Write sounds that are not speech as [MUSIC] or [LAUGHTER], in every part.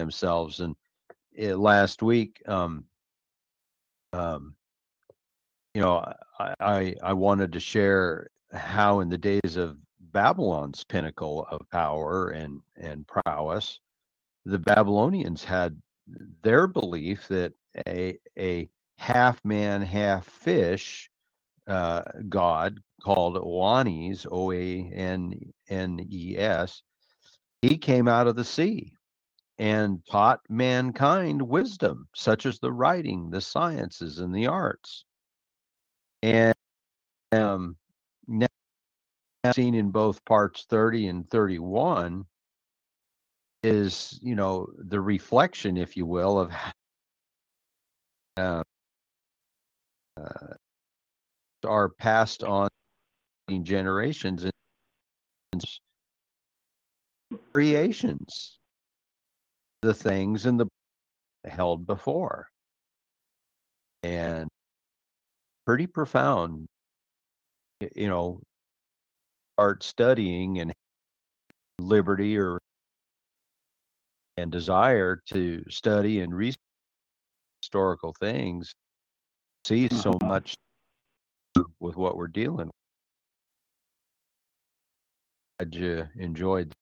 themselves. And it, last week, um, um, you know, I, I I wanted to share how in the days of Babylon's pinnacle of power and and prowess, the Babylonians had their belief that a a half man, half fish uh, god called Oannes, O A N N E S, he came out of the sea and taught mankind wisdom, such as the writing, the sciences, and the arts. And um, now seen in both parts 30 and 31 is, you know, the reflection, if you will, of uh, uh, are passed on generations and creations, the things in the held before. And pretty profound, you know, art studying and liberty or and desire to study and research historical things see so Mhm. much with what we're dealing with. Glad you enjoyed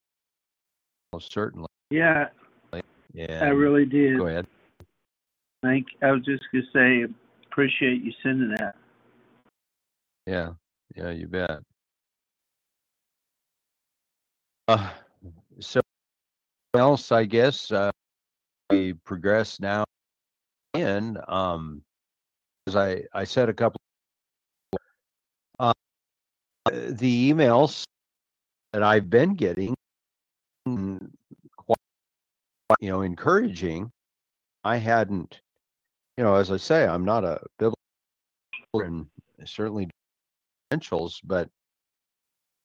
most certainly. Yeah, Yeah. I really did. go ahead. Thank. I was just gonna say, appreciate you sending that. Yeah. Yeah, you bet. Uh so else I guess uh we progress now in um as I I said a couple uh the emails that I've been getting you know encouraging I hadn't you know as I say I'm not a biblical and certainly credentials but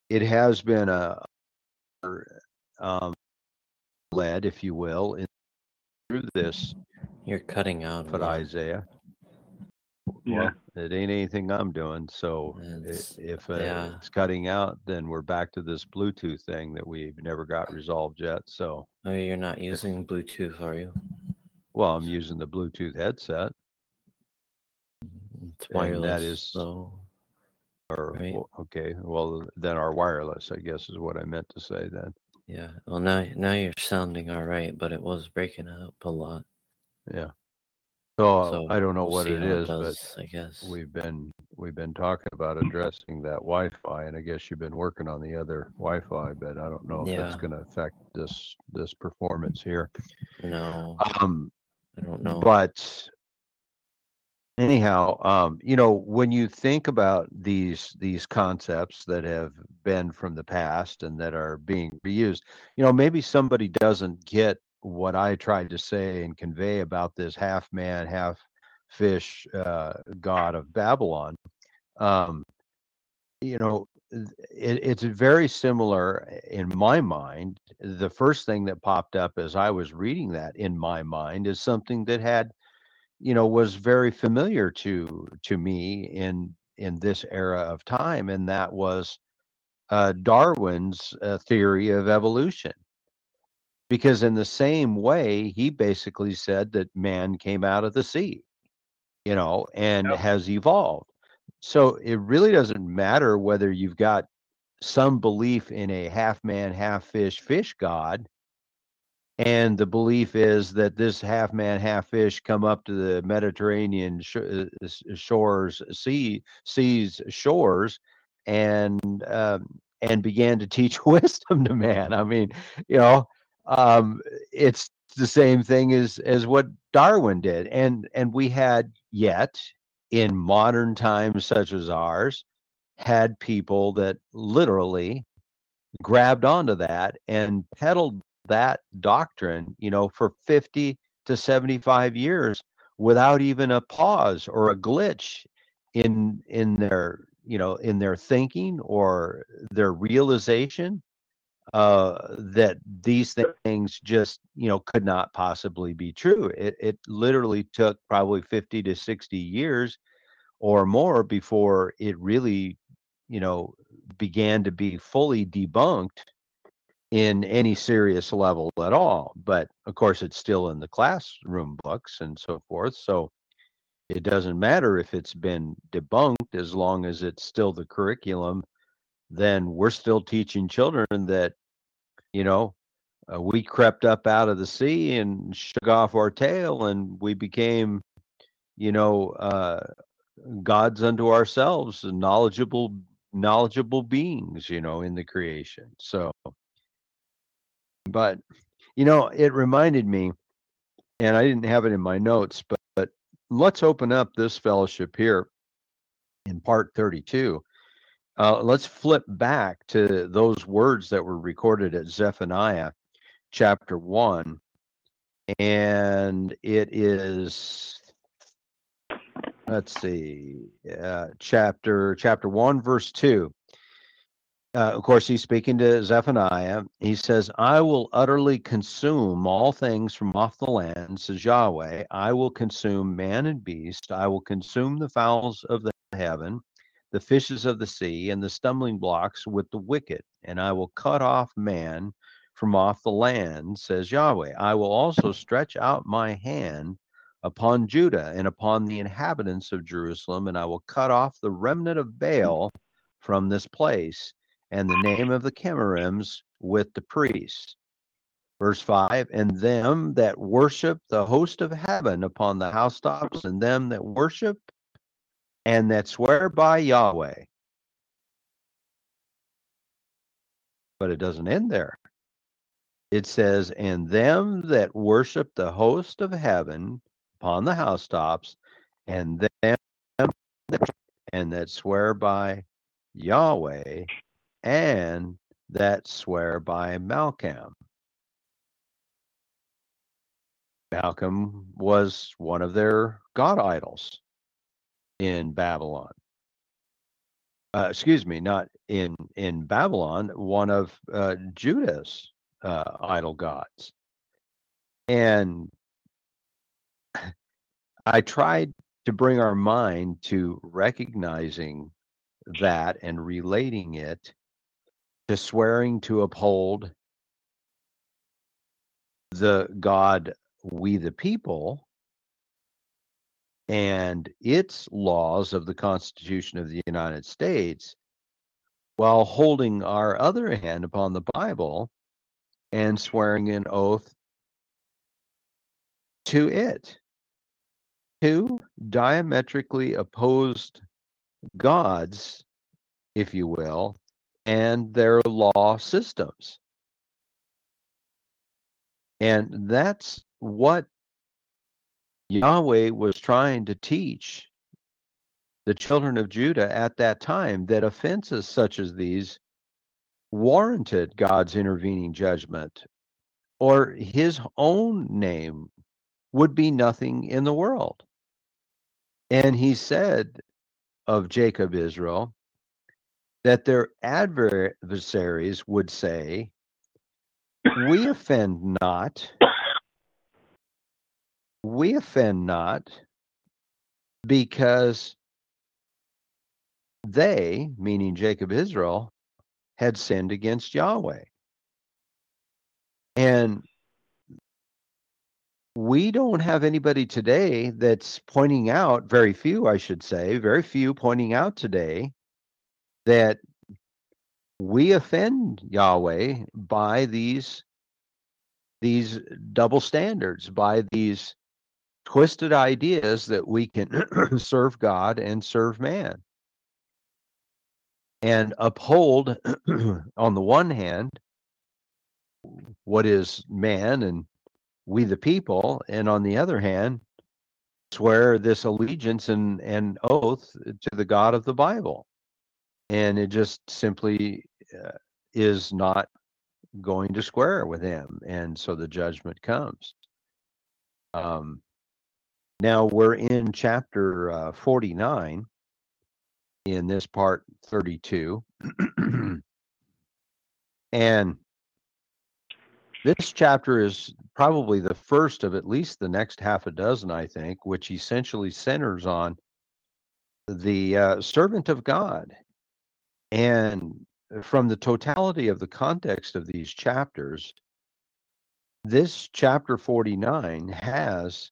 it has been a um led if you will in through this You're cutting out. but. Isaiah Yeah. Well, it ain't anything I'm doing. So i- It's- if uh, yeah. it's cutting out, then we're back to this Bluetooth thing that we've never got resolved yet. So, Oh, you're not using Bluetooth, are you? well, I'm using the Bluetooth headset, It's And wireless. that is- so or Right. well, okay, well, then our wireless, I guess, is what I meant to say. Then, yeah. Well, now now you're sounding all right, but it was breaking up a lot. yeah. So, So I don't know we'll what see it how is, does, I guess. we've been we've been talking about addressing that Wi-Fi, and I guess you've been working on the other Wi-Fi, but I don't know if that's Yeah. to affect this this performance here. no, Um, I don't know. but anyhow um you know when you think about these these concepts that have been from the past and that are being reused you know maybe somebody doesn't get what i tried to say and convey about this half man half fish uh god of babylon um you know it, it's very similar in my mind. The first thing that popped up as i was reading that in my mind is something that had you know was very familiar to to me in in this era of time and that was uh, darwin's uh, theory of evolution because in the same way he basically said that man came out of the sea you know and Yep. has evolved so it really doesn't matter whether you've got some belief in a half man half fish fish god and the belief is that this half man half fish come up to the mediterranean sh- uh, shores sea seas shores and um, and began to teach [LAUGHS] wisdom to man i mean you know um, it's the same thing as as what darwin did and and we had yet in modern times such as ours had people that literally grabbed onto that and peddled that doctrine, you know, for 50 to 75 years without even a pause or a glitch in in their, you know, in their thinking or their realization uh that these things just you know could not possibly be true it it literally took probably 50 to 60 years or more before it really you know began to be fully debunked in any serious level at all. But of course, it's still in the classroom books and so forth. So it doesn't matter if it's been debunked as long as it's still the curriculum. Then we're still teaching children that, you know, uh, we crept up out of the sea and shook off our tail and we became, you know, uh, gods unto ourselves, knowledgeable, knowledgeable beings, you know, in the creation. So but you know, it reminded me, and I didn't have it in my notes, but, but let's open up this fellowship here in part 32. Uh, let's flip back to those words that were recorded at Zephaniah chapter 1. And it is, let's see, uh, chapter chapter 1, verse 2 uh, of course, he's speaking to Zephaniah. He says, I will utterly consume all things from off the land, says Yahweh. I will consume man and beast. I will consume the fowls of the heaven, the fishes of the sea, and the stumbling blocks with the wicked. And I will cut off man from off the land, says Yahweh. I will also stretch out my hand upon Judah and upon the inhabitants of Jerusalem, and I will cut off the remnant of mm. Baal from this place and the name of the Chemarims with the priests. Verse 5 And them that worship the host of heaven upon the housetops, and them that worship and that swear by Yahweh. But it doesn't end there. It says, And them that worship the host of heaven upon the housetops, and them and that swear by Yahweh and that swear by Malcham. Malcham was one of their god idols in Babylon. Uh, excuse me, not in in Babylon, one of uh, Judah's uh, idol gods. And I tried to bring our mind to recognizing that and relating it to swearing to uphold the God, we the people, and its laws of the Constitution of the United States, while holding our other hand upon the Bible and swearing an oath to it. Two diametrically opposed gods, if you will, and their law systems. And that's what Yahweh was trying to teach the children of Judah at that time that offenses such as these warranted God's intervening judgment, or his own name would be nothing in the world. And he said of Jacob Israel, that their adversaries would say, We offend not, we offend not, because they, meaning Jacob Israel, had sinned against Yahweh. And we don't have anybody today that's pointing out, very few, I should say, very few pointing out today that we offend Yahweh by these these double standards, by these twisted ideas that we can [CLEARS THROAT] serve God and serve man. And uphold, [CLEARS THROAT] on the one hand, what is man and we the people, and on the other hand, swear this allegiance and, and oath to the God of the Bible and it just simply uh, is not going to square with him and so the judgment comes um, now we're in chapter uh, 49 in this part 32 and this chapter is probably the first of at least the next half a dozen i think which essentially centers on the uh, servant of god. And from the totality of the context of these chapters, this chapter 49 has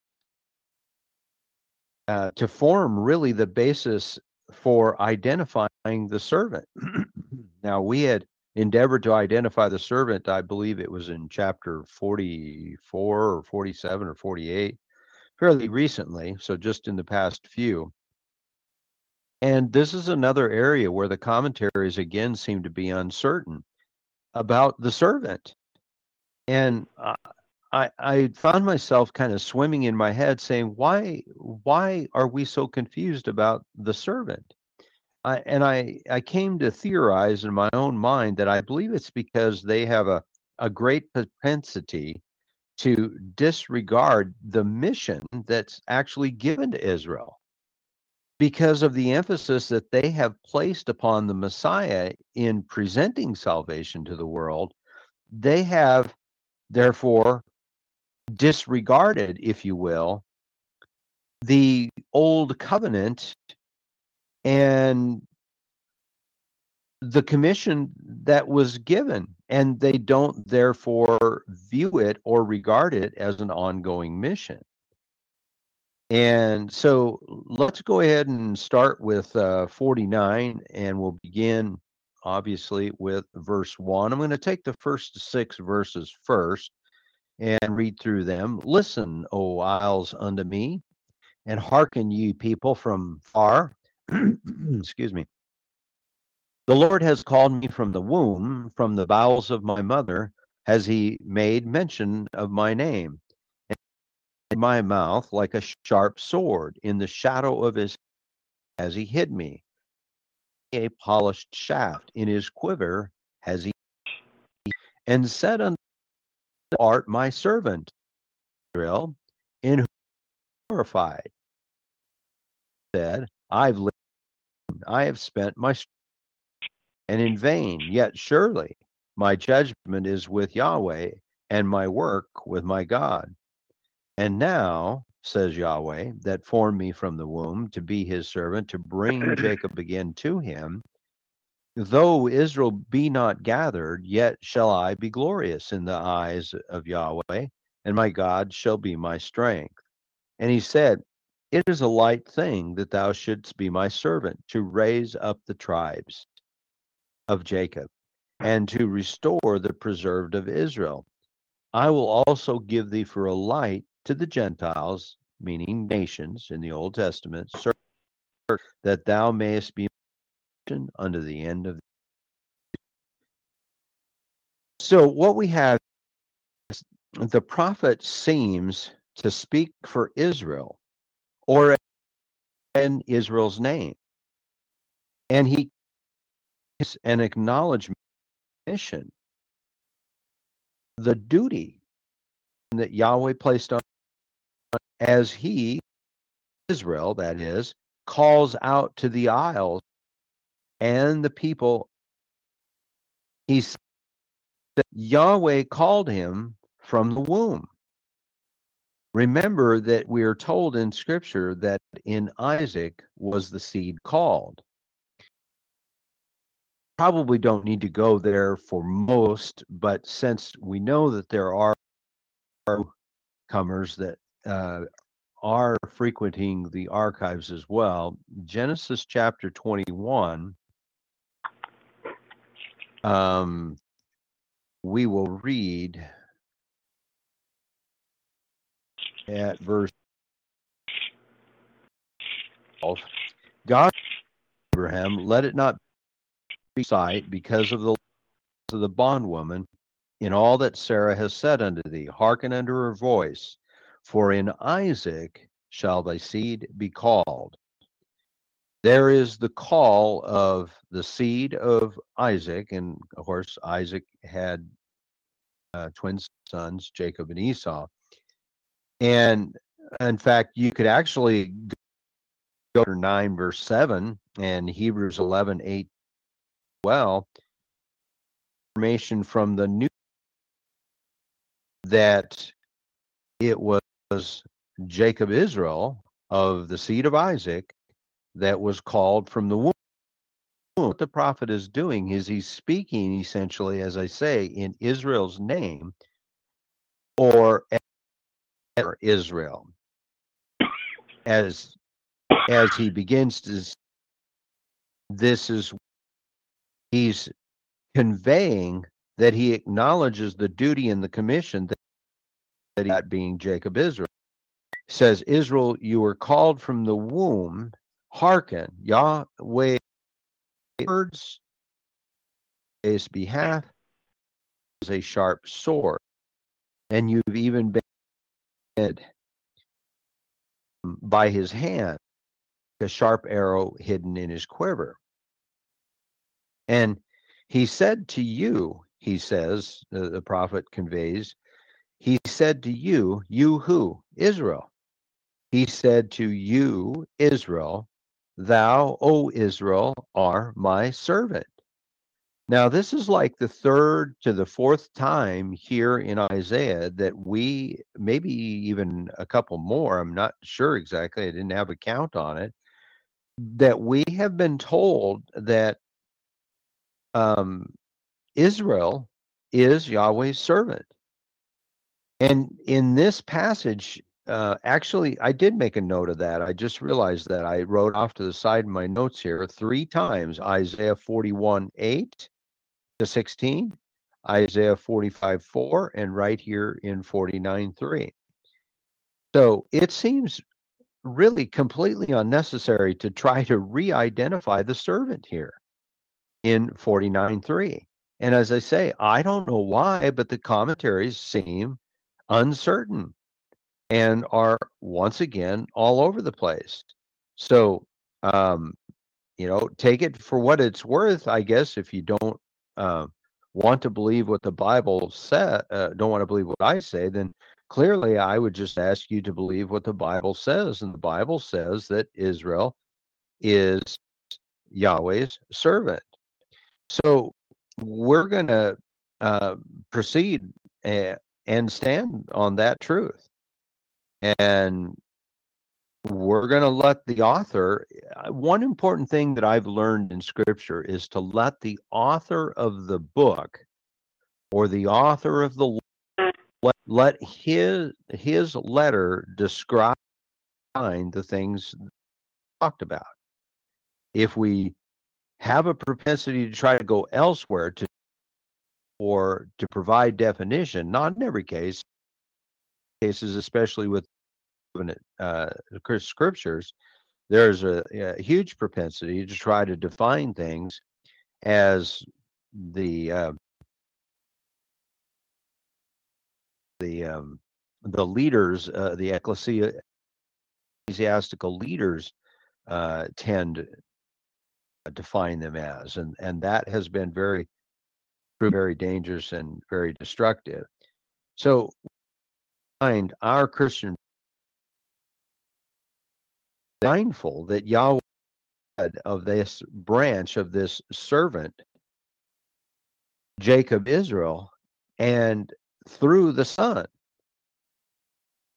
uh, to form really the basis for identifying the servant. [CLEARS THROAT] now, we had endeavored to identify the servant, I believe it was in chapter 44 or 47 or 48, fairly recently, so just in the past few. And this is another area where the commentaries again seem to be uncertain about the servant. And uh, I, I found myself kind of swimming in my head saying, why, why are we so confused about the servant? I, and I, I came to theorize in my own mind that I believe it's because they have a, a great propensity to disregard the mission that's actually given to Israel because of the emphasis that they have placed upon the Messiah in presenting salvation to the world, they have therefore disregarded, if you will, the old covenant and the commission that was given, and they don't therefore view it or regard it as an ongoing mission. And so let's go ahead and start with uh, 49, and we'll begin obviously with verse 1. I'm going to take the first six verses first and read through them. Listen, O isles, unto me, and hearken, ye people from far. [CLEARS THROAT] Excuse me. The Lord has called me from the womb, from the bowels of my mother, has he made mention of my name In my mouth like a sharp sword. In the shadow of his has he hid me. A polished shaft in his quiver has he and said unto art my servant, Israel, in whom glorified. Said, I've lived, I have spent my and in vain, yet surely my judgment is with Yahweh and my work with my God. And now, says Yahweh, that formed me from the womb to be his servant, to bring [CLEARS THROAT] Jacob again to him. Though Israel be not gathered, yet shall I be glorious in the eyes of Yahweh, and my God shall be my strength. And he said, It is a light thing that thou shouldst be my servant, to raise up the tribes of Jacob, and to restore the preserved of Israel. I will also give thee for a light to the Gentiles, meaning nations in the Old Testament, that thou mayest be unto the end of. So what we have, the prophet seems to speak for Israel, or in Israel's name, and he is an acknowledgement mission, the duty that Yahweh placed on as he, Israel, that is, calls out to the isles and the people. He said that Yahweh called him from the womb. Remember that we are told in scripture that in Isaac was the seed called. Probably don't need to go there for most, but since we know that there are comers that uh, are frequenting the archives as well. Genesis chapter 21, um, we will read at verse God Abraham, let it not be sight because of the of the bondwoman in all that Sarah has said unto thee. Hearken unto her voice, for in Isaac shall thy seed be called. There is the call of the seed of Isaac, and of course, Isaac had uh, twin sons, Jacob and Esau. And in fact, you could actually go to 9, verse 7, and Hebrews 11, 8, well, information from the New that it was Jacob Israel of the seed of Isaac that was called from the womb. what the prophet is doing is he's speaking essentially, as I say, in Israel's name or Israel as as he begins to this is he's conveying that he acknowledges the duty and the commission that, that he being Jacob Israel says Israel you were called from the womb hearken Yahweh words. his behalf is a sharp sword and you've even been by his hand a sharp arrow hidden in his quiver. And he said to you he says the, the prophet conveys he said to you you who? Israel. He said to you israel Thou, O Israel, are my servant. Now, this is like the third to the fourth time here in Isaiah that we, maybe even a couple more, I'm not sure exactly, I didn't have a count on it, that we have been told that um, Israel is Yahweh's servant. And in this passage, uh, actually, I did make a note of that. I just realized that I wrote off to the side in my notes here three times Isaiah 41 8 to 16, Isaiah 45 4, and right here in 49 3. So it seems really completely unnecessary to try to re identify the servant here in 49 3. And as I say, I don't know why, but the commentaries seem uncertain and are once again all over the place. So, um, you know, take it for what it's worth, I guess, if you don't uh, want to believe what the Bible said, uh, don't want to believe what I say, then clearly I would just ask you to believe what the Bible says. And the Bible says that Israel is Yahweh's servant. So we're going to uh, proceed and, and stand on that truth and we're going to let the author uh, one important thing that i've learned in scripture is to let the author of the book or the author of the let, let his his letter describe the things talked about. If we have a propensity to try to go elsewhere to or to provide definition not in every case cases, especially with uh, scriptures, there's a, a, huge propensity to try to define things as the uh, the um, the leaders, uh, the ecclesia, ecclesiastical leaders, uh, tend to define them as, and and that has been very very dangerous and very destructive. So find our Christian mindful that Yahweh of this branch of this servant, Jacob Israel, and through the Son.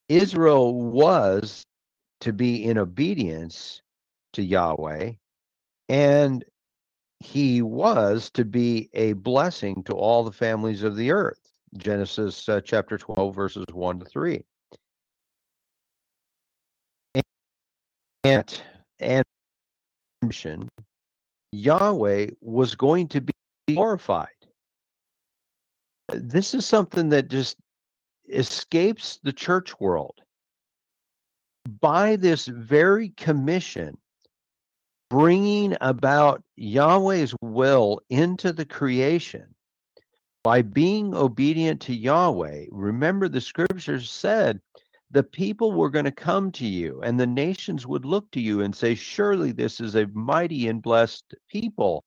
Israel was to be in obedience to Yahweh, and he was to be a blessing to all the families of the earth. Genesis uh, chapter 12, verses 1 to 3. And, and Yahweh was going to be glorified. This is something that just escapes the church world. By this very commission, bringing about Yahweh's will into the creation, by being obedient to Yahweh, remember the scriptures said the people were going to come to you and the nations would look to you and say, Surely this is a mighty and blessed people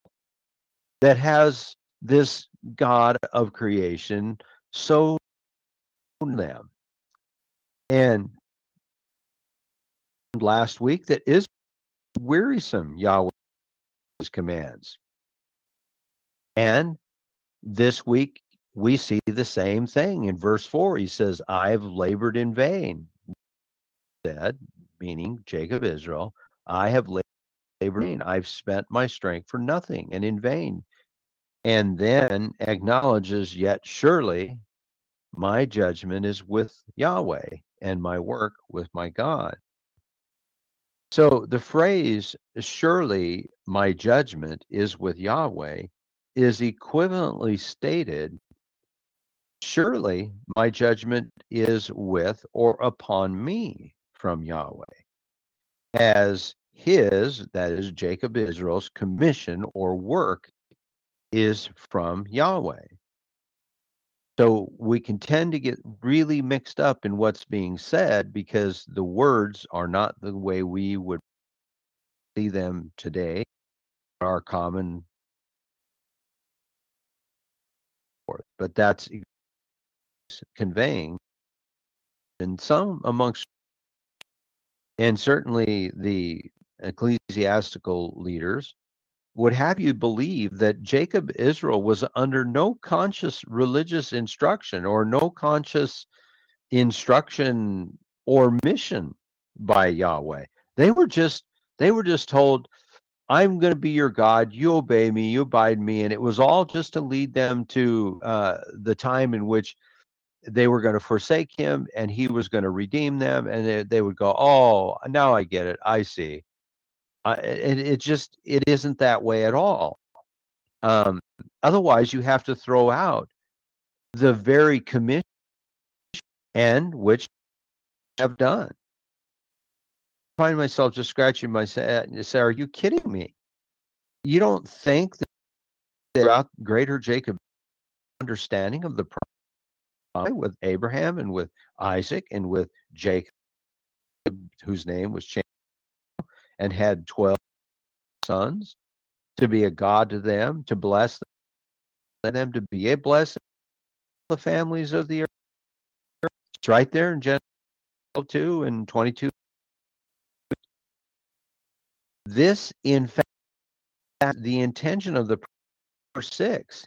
that has this God of creation so them. And last week that is wearisome Yahweh's commands. And this week we see the same thing in verse 4 he says i've labored in vain said meaning jacob israel i have labored in vain I've spent my strength for nothing and in vain. And then acknowledges, yet surely my judgment is with Yahweh and my work with my God. So the phrase, surely my judgment is with Yahweh, is equivalently stated, surely my judgment is with or upon me from Yahweh. As his, that is Jacob Israel's commission or work is from Yahweh. So we can tend to get really mixed up in what's being said because the words are not the way we would see them today, our common. But that's conveying, and some amongst, and certainly the ecclesiastical leaders would have you believe that Jacob Israel was under no conscious religious instruction or no conscious instruction or mission by Yahweh. They were just they were just told I'm going to be your God. You obey me. You abide me. And it was all just to lead them to uh, the time in which they were going to forsake him and he was going to redeem them. And they, they would go, Oh, now I get it. I see. It, it just it isn't that way at all. Um, otherwise, you have to throw out the very commission and which have done. I find myself just scratching my head and say, "Are you kidding me? You don't think that greater Jacob understanding of the with Abraham and with Isaac and with Jacob, whose name was changed and had 12 sons, to be a God to them, to bless them, them to be a blessing to the families of the earth. It's right there in Genesis 2 and 22. This, in fact, the intention of the verse 6,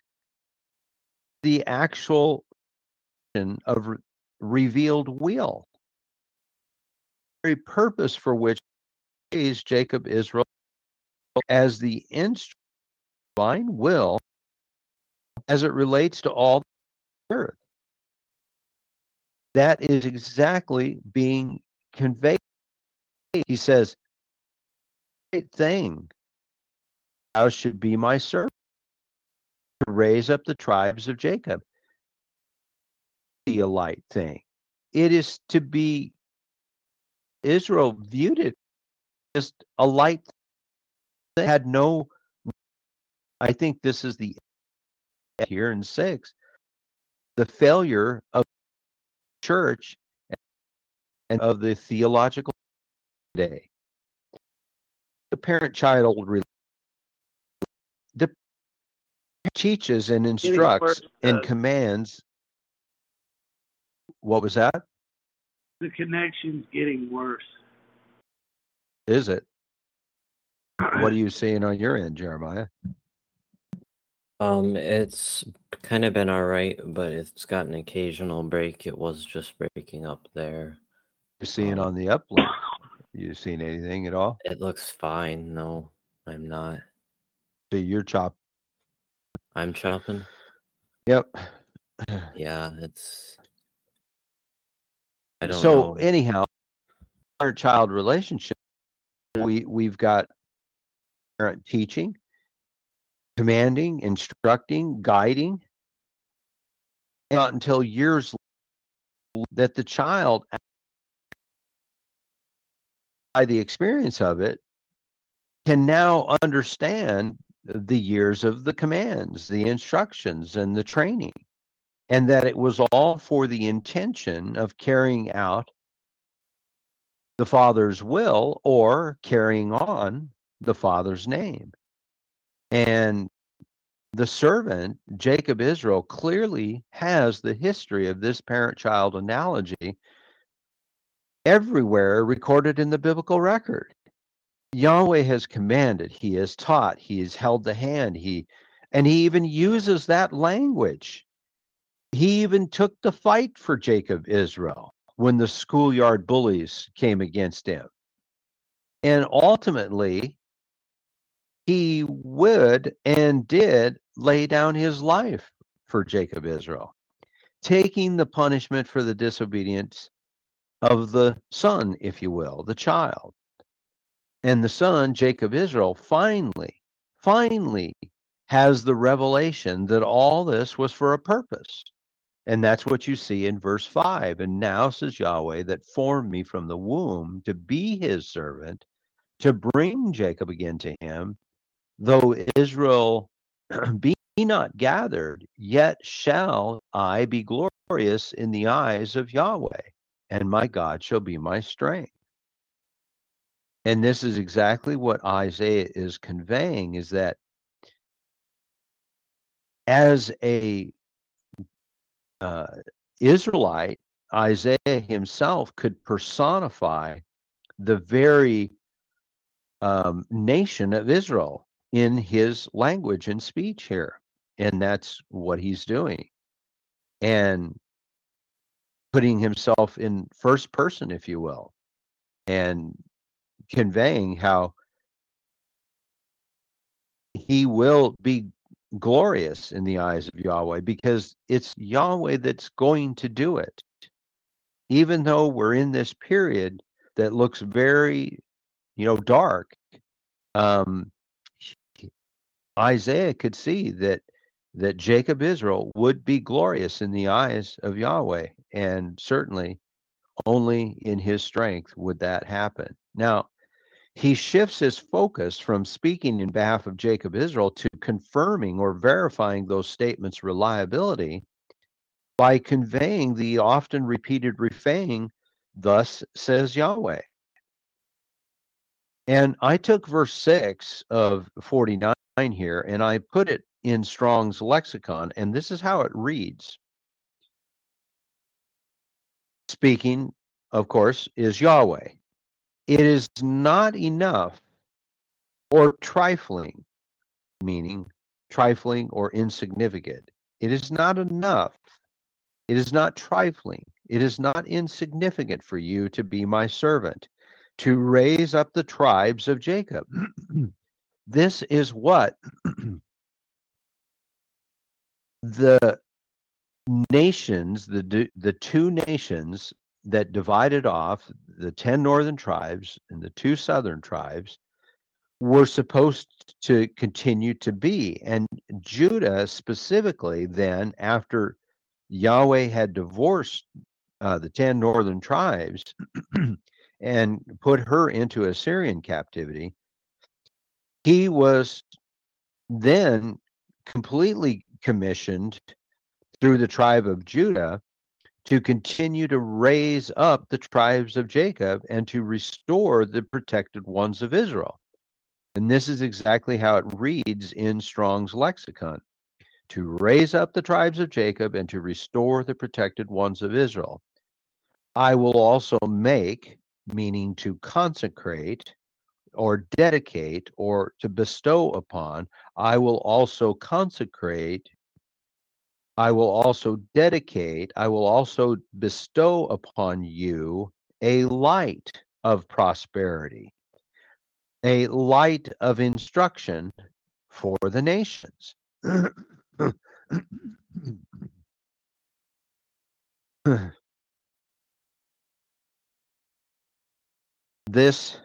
the actual of revealed will, very purpose for which praise Jacob Israel as the instrument divine will as it relates to all the earth. That is exactly being conveyed. He says, Great thing, thou should be my servant to raise up the tribes of Jacob. The light thing. It is to be Israel viewed it just a light that had no I think this is the here in six. The failure of church and of the theological day. The parent child the teaches and instructs and commands what was that the connection's getting worse is it? [CLEARS THROAT] What are you seeing on your end, Jeremiah? Um, it's kind of been all right, but it's got an occasional break. It was just breaking up there. You're seeing um, on the upload. [COUGHS] You seen anything at all? It looks fine. No, I'm not. So you're chopping. I'm chopping. Yep. Yeah, it's. I don't so know. anyhow, our child relationship we we've got parent teaching, commanding, instructing, guiding, not until years later that the child by the experience of it can now understand the years of the commands, the instructions, and the training, and that it was all for the intention of carrying out the Father's will or carrying on the Father's name. And the servant, Jacob Israel, clearly has the history of this parent child analogy everywhere recorded in the biblical record. Yahweh has commanded, he has taught, he has held the hand, he and he even uses that language. He even took the fight for Jacob Israel when the schoolyard bullies came against him. And ultimately, he would and did lay down his life for Jacob Israel, taking the punishment for the disobedience of the son, if you will, the child. And the son, Jacob Israel, finally, finally has the revelation that all this was for a purpose. And that's what you see in verse 5. And now says Yahweh, that formed me from the womb to be his servant, to bring Jacob again to him, though Israel [CLEARS THROAT] be not gathered, yet shall I be glorious in the eyes of Yahweh, and my God shall be my strength. And this is exactly what Isaiah is conveying is that as a uh, Israelite, Isaiah himself could personify the very um, nation of Israel in his language and speech here. And that's what he's doing. And putting himself in first person, if you will, and conveying how he will be glorious in the eyes of Yahweh because it's Yahweh that's going to do it. Even though we're in this period that looks very, you know, dark, um, Isaiah could see that that Jacob Israel would be glorious in the eyes of Yahweh, and certainly only in his strength would that happen. Now, he shifts his focus from speaking in behalf of Jacob Israel to confirming or verifying those statements' reliability by conveying the often repeated refrain, Thus says Yahweh. And I took verse 6 of 49 here and I put it in Strong's lexicon, and this is how it reads. Speaking, of course, is Yahweh. It is not enough or trifling, meaning trifling or insignificant. It is not enough. It is not trifling. It is not insignificant for you to be my servant, to raise up the tribes of Jacob. [CLEARS THROAT] this is what [CLEARS THROAT] the nations, the the two nations that divided off the 10 northern tribes and the two southern tribes were supposed to continue to be. And Judah, specifically, then, after Yahweh had divorced uh, the 10 northern tribes [CLEARS THROAT] and put her into Assyrian captivity, he was then completely commissioned through the tribe of Judah to continue to raise up the tribes of Jacob and to restore the protected ones of Israel. And this is exactly how it reads in Strong's lexicon to raise up the tribes of Jacob and to restore the protected ones of Israel. I will also make, meaning to consecrate or dedicate or to bestow upon, I will also consecrate I will also dedicate, I will also bestow upon you a light of prosperity, a light of instruction for the nations. this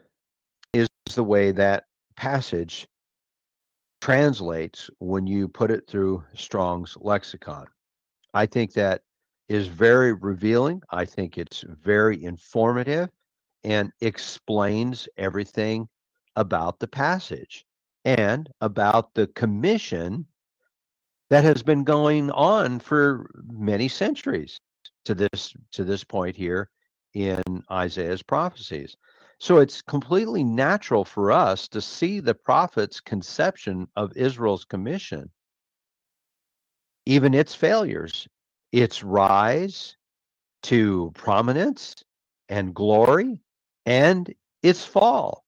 is the way that passage translates when you put it through Strong's lexicon. I think that is very revealing. I think it's very informative and explains everything about the passage and about the commission that has been going on for many centuries to this to this point here in Isaiah's prophecies. So it's completely natural for us to see the prophet's conception of Israel's commission, even its failures, its rise to prominence and glory, and its fall.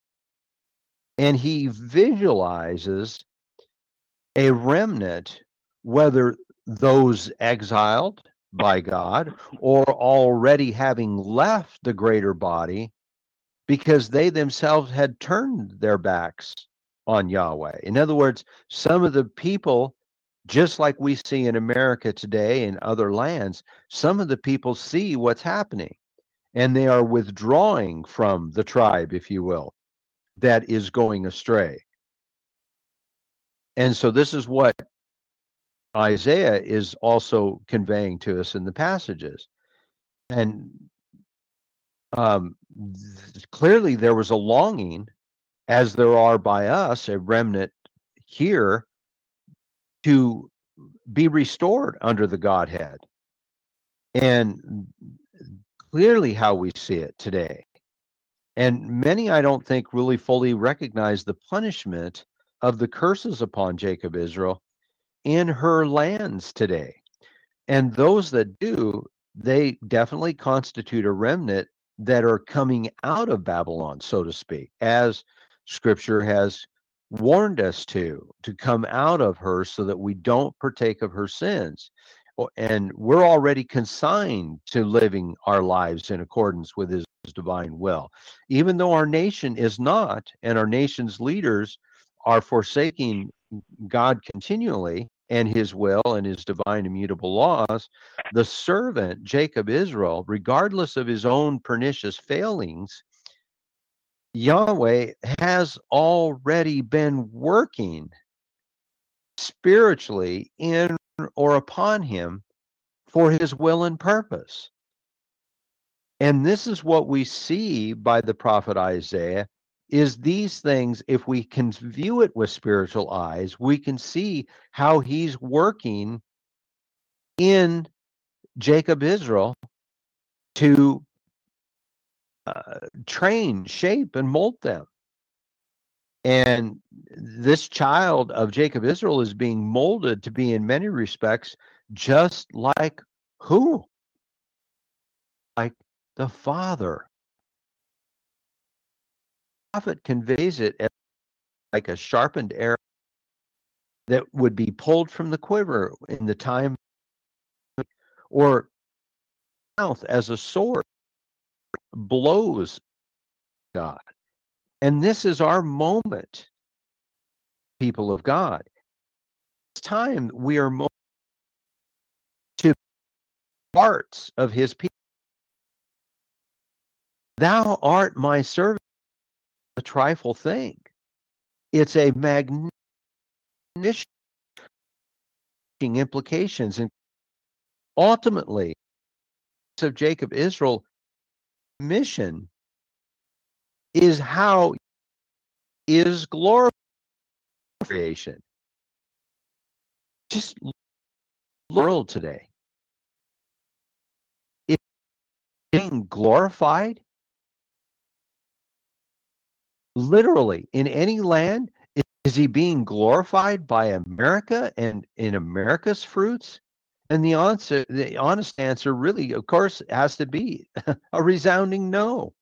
And he visualizes a remnant, whether those exiled by God or already having left the greater body because they themselves had turned their backs on Yahweh. In other words, some of the people, just like we see in America today and other lands, some of the people see what's happening and they are withdrawing from the tribe, if you will, that is going astray. And so this is what Isaiah is also conveying to us in the passages. And um, clearly there was a longing, as there are by us, a remnant here, to be restored under the Godhead. And clearly how we see it today. And many, I don't think, really fully recognize the punishment of the curses upon Jacob Israel in her lands today. And those that do, they definitely constitute a remnant that are coming out of Babylon, so to speak, as scripture has warned us to, to come out of her so that we don't partake of her sins. And we're already consigned to living our lives in accordance with his divine will. Even though our nation is not, and our nation's leaders are forsaking God continually and his will and his divine immutable laws, the servant, Jacob Israel, regardless of his own pernicious failings, Yahweh has already been working spiritually in or upon him for his will and purpose. And this is what we see by the prophet Isaiah is these things if we can view it with spiritual eyes, we can see how he's working in Jacob Israel to uh, train, shape and mold them. And this child of Jacob Israel is being molded to be, in many respects, just like who? Like the Father. Prophet conveys it as like a sharpened arrow that would be pulled from the quiver in the time or mouth as a sword blows God. And this is our moment, people of God. It's time we are mo- to parts of his people. Thou art my servant, a trifle thing. It's a magnificent implications. And ultimately, of Jacob Israel mission is how is glorification. Just world today. It being glorified literally in any land is he being glorified by America and in America's fruits? And the answer, the honest answer, really, of course, has to be [LAUGHS] a resounding no.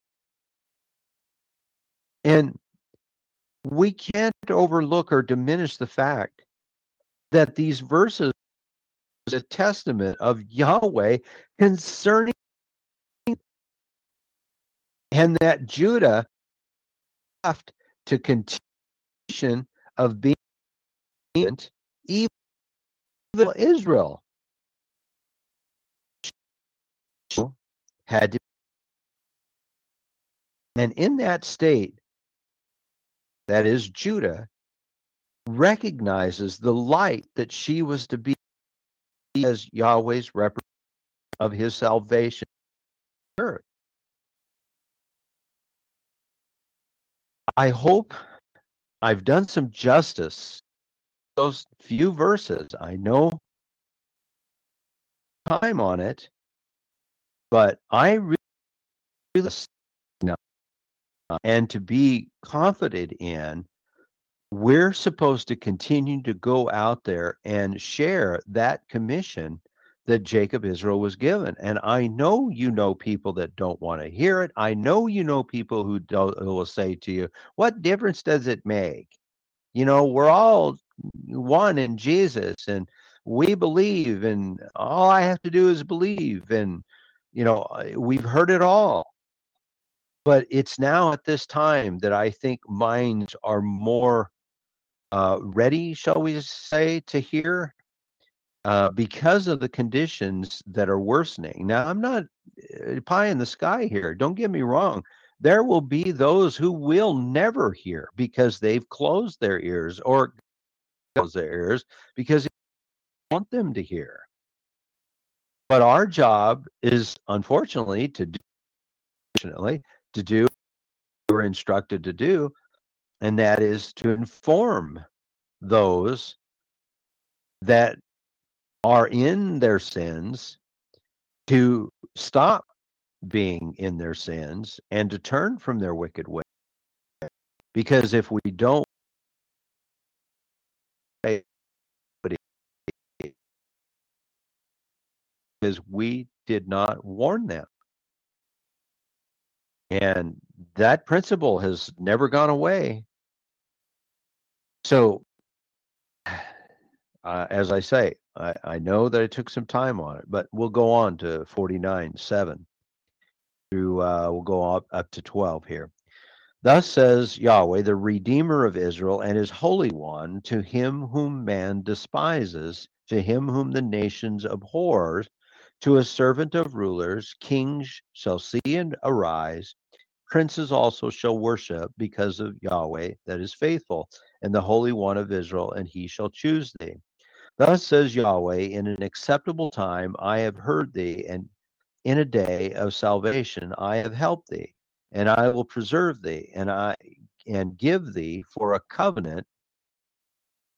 And we can't overlook or diminish the fact that these verses is a testament of Yahweh concerning and that Judah left to continuation of being evil Israel had to and in that state that is Judah, recognizes the light that she was to be as Yahweh's representative of his salvation. Earth. I hope I've done some justice. Those few verses, I know time on it, but I really, really and to be confident in we're supposed to continue to go out there and share that commission that Jacob Israel was given. And I know you know people that don't want to hear it. I know you know people who, who will say to you, What difference does it make? You know, we're all one in Jesus and we believe, and all I have to do is believe. And, you know, we've heard it all. But it's now at this time that I think minds are more uh, ready, shall we say, to hear uh, because of the conditions that are worsening. Now, I'm not uh, pie in the sky here. Don't get me wrong. There will be those who will never hear because they've closed their ears or closed their ears because want them to hear. But our job is, unfortunately, to do, unfortunately, to do what we're instructed to do, and that is to inform those that are in their sins to stop being in their sins and to turn from their wicked way. Because if we don't because we did not warn them. And that principle has never gone away. So, [SIGHS] uh, as I say, I, I know that I took some time on it, but we'll go on to 49 7 through, uh, we'll go up, up to 12 here. Thus says Yahweh, the Redeemer of Israel and his Holy One, to him whom man despises, to him whom the nations abhor, to a servant of rulers, kings shall see and arise, princes also shall worship because of Yahweh that is faithful, and the Holy One of Israel, and he shall choose thee. Thus says Yahweh, in an acceptable time I have heard thee, and in a day of salvation I have helped thee, and I will preserve thee, and I and give thee for a covenant,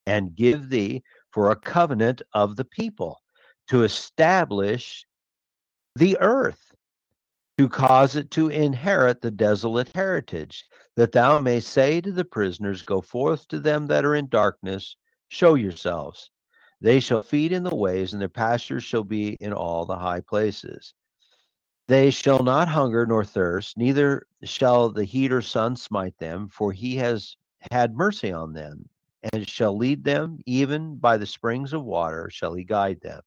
and give thee for a covenant of the people to establish the earth, to cause it to inherit the desolate heritage, that thou may say to the prisoners, Go forth to them that are in darkness, show yourselves. They shall feed in the ways, and their pastures shall be in all the high places. They shall not hunger nor thirst, neither shall the heat or sun smite them, for he has had mercy on them, and shall lead them, even by the springs of water shall he guide them.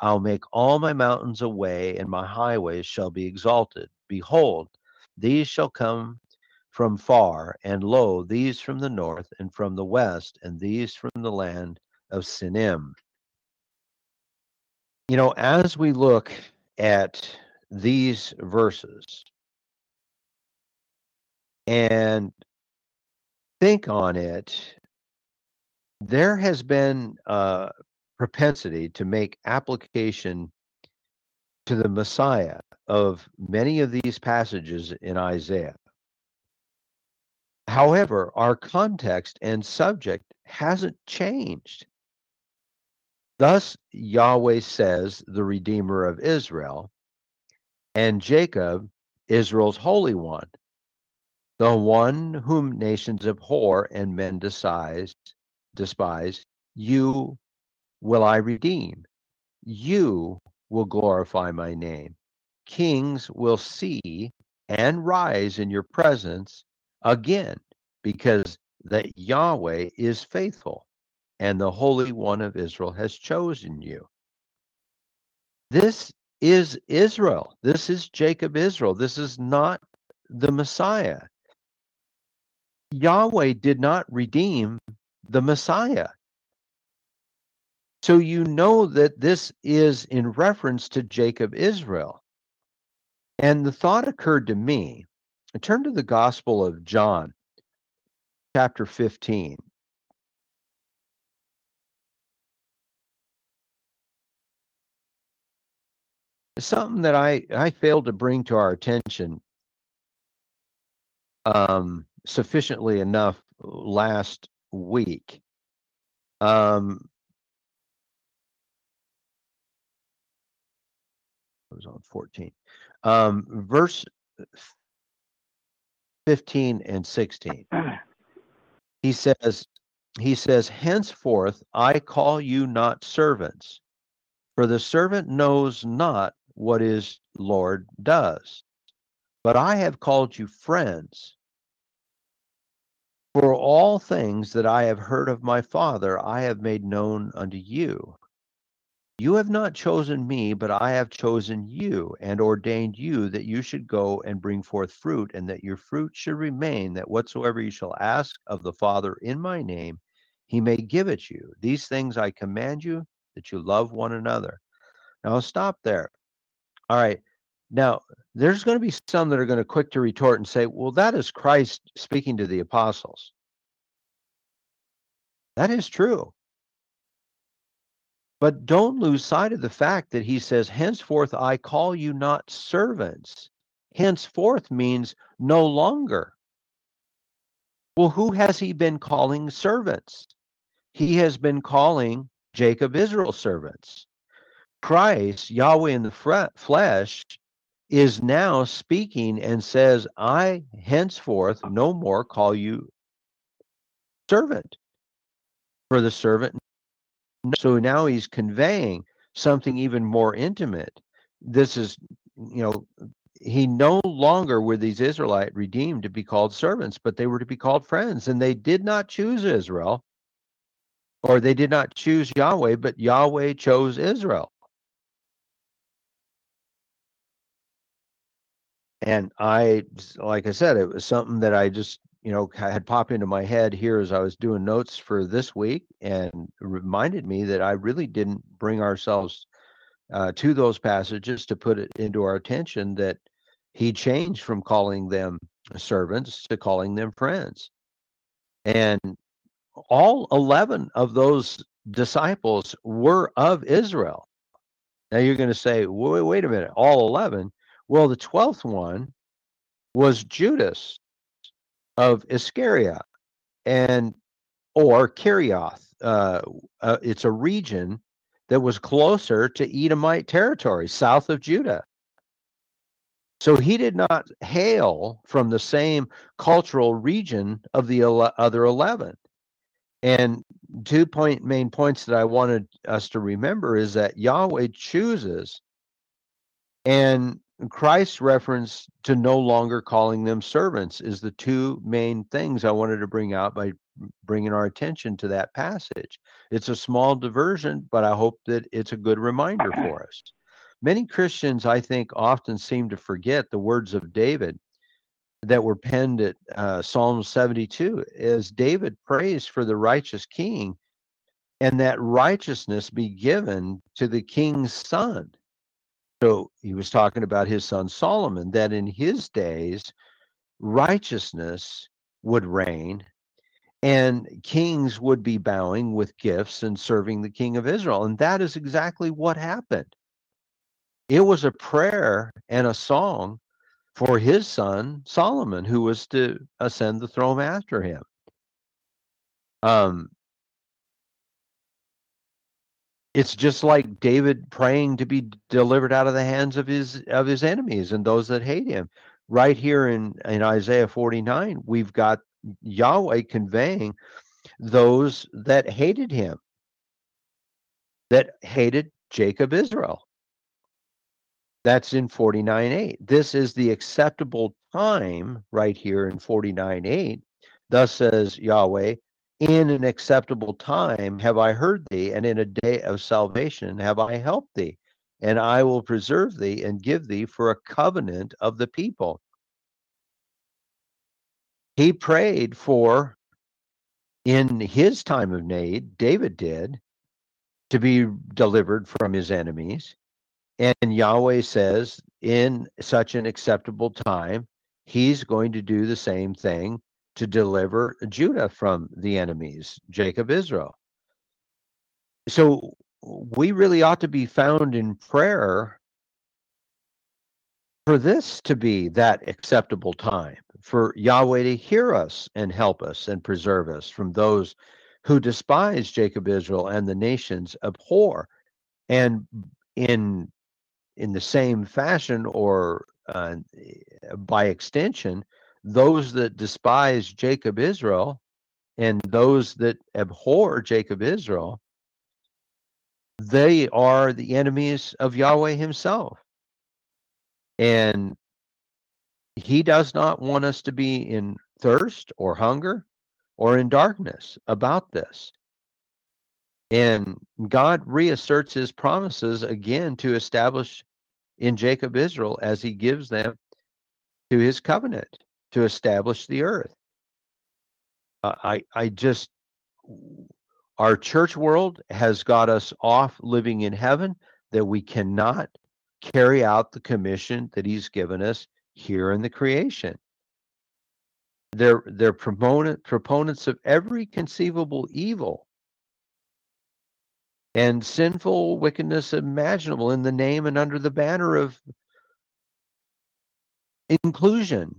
I'll make all my mountains a way, and my highways shall be exalted. Behold, these shall come from far, and lo, these from the north and from the west, and these from the land of Sinim. You know, as we look at these verses and think on it, there has been a propensity to make application to the Messiah of many of these passages in Isaiah. However, our context and subject hasn't changed. Thus, Yahweh says, the Redeemer of Israel, and Jacob, Israel's Holy One, the one whom nations abhor and men despise, despise, you will I redeem. You will glorify my name. Kings will see and rise in your presence again because that Yahweh is faithful and the Holy One of Israel has chosen you. This is Israel. This is Jacob Israel. This is not the Messiah. Yahweh did not redeem the Messiah. So you know that this is in reference to Jacob Israel. And the thought occurred to me. I turn to the Gospel of John, chapter 15. Something that I, I failed to bring to our attention um, sufficiently enough last week. Um, it was on 14. Um, verse 15 and 16. [CLEARS THROAT] He says, he says, henceforth I call you not servants, for the servant knows not what his Lord does. But I have called you friends. For all things that I have heard of my Father, I have made known unto you. You have not chosen me, but I have chosen you and ordained you that you should go and bring forth fruit, and that your fruit should remain, that whatsoever you shall ask of the Father in my name, he may give it you. These things I command you that you love one another. Now I'll stop there. All right. Now, there's going to be some that are going to quick to retort and say, well, that is Christ speaking to the apostles. That is true. But don't lose sight of the fact that he says, henceforth I call you not servants. Henceforth means no longer. Well, who has he been calling servants? He has been calling Jacob Israel servants. Christ, Yahweh in the flesh, is now speaking and says, I henceforth no more call you servant. For the servant. So now he's conveying something even more intimate. This is, you know, he no longer were these Israelite redeemed to be called servants, but they were to be called friends. And they did not choose Israel, or they did not choose Yahweh, but Yahweh chose Israel. And I, like I said, it was something that I just, you know, had popped into my head here as I was doing notes for this week, and reminded me that I really didn't bring ourselves uh, to those passages to put it into our attention that he changed from calling them servants to calling them friends, and all eleven of those disciples were of Israel. Now you're going to say, wait, wait a minute, all eleven well, the 12th one was Judas of Iscariot and or Kerioth. Uh, uh, it's a region that was closer to Edomite territory, south of Judah. So he did not hail from the same cultural region of the ele- other 11. And two point main points that I wanted us to remember is that Yahweh chooses and Christ's reference to no longer calling them servants is the two main things I wanted to bring out by bringing our attention to that passage. It's a small diversion, but I hope that it's a good reminder [CLEARS THROAT] for us. Many Christians, I think, often seem to forget the words of David that were penned at uh, Psalm 72 as David prays for the righteous king and that righteousness be given to the king's son. So he was talking about his son Solomon, that in his days, righteousness would reign and kings would be bowing with gifts and serving the king of Israel. And that is exactly what happened. It was a prayer and a song for his son Solomon, who was to ascend the throne after him. Um, it's just like David praying to be delivered out of the hands of his of his enemies and those that hate him. Right here in, in Isaiah 49, we've got Yahweh conveying those that hated him, that hated Jacob Israel. That's in 49 8. This is the acceptable time right here in 49 8. Thus says Yahweh, in an acceptable time have I heard thee, and in a day of salvation have I helped thee. And I will preserve thee and give thee for a covenant of the people. He prayed for, in his time of need, David did, to be delivered from his enemies. And Yahweh says, in such an acceptable time, he's going to do the same thing to deliver Judah from the enemies, Jacob, Israel. So we really ought to be found in prayer for this to be that acceptable time, for Yahweh to hear us and help us and preserve us from those who despise Jacob, Israel, and the nations abhor. And in in the same fashion, or uh, by extension, those that despise Jacob Israel and those that abhor Jacob Israel, they are the enemies of Yahweh himself. And he does not want us to be in thirst or hunger or in darkness about this. And God reasserts his promises again to establish in Jacob Israel as he gives them to his covenant to establish the earth. Uh, I I just our church world has got us off living in heaven that we cannot carry out the commission that he's given us here in the creation. They're they're proponent, proponents of every conceivable evil and sinful wickedness imaginable in the name and under the banner of inclusion.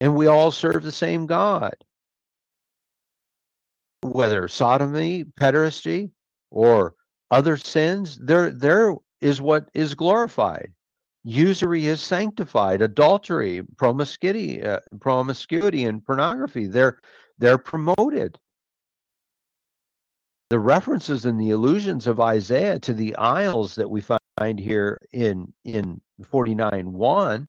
And we all serve the same God. Whether sodomy, pederasty, or other sins, there there is what is glorified. Usury is sanctified. Adultery, promiscuity, uh, promiscuity, and pornography they're they're promoted. The references and the allusions of Isaiah to the isles that we find here in in 49 1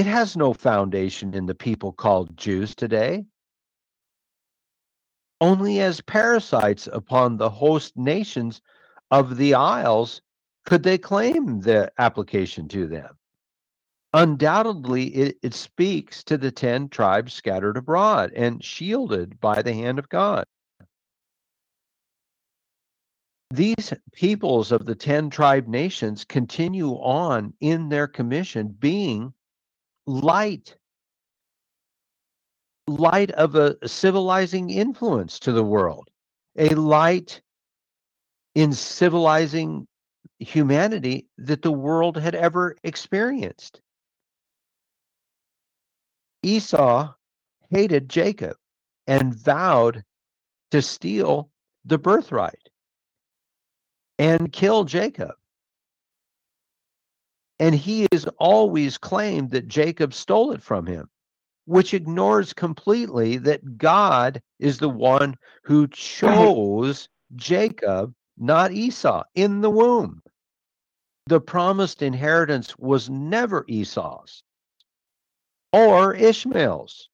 it has no foundation in the people called Jews today only as parasites upon the host nations of the isles could they claim the application to them. Undoubtedly, it, it speaks to the 10 tribes scattered abroad and shielded by the hand of God. These peoples of the 10 tribe nations continue on in their commission, being light light of a civilizing influence to the world, a light in civilizing humanity that the world had ever experienced. Esau hated Jacob and vowed to steal the birthright and kill Jacob. And he has always claimed that Jacob stole it from him which ignores completely that God is the one who chose Jacob, not Esau, in the womb. The promised inheritance was never Esau's or Ishmael's,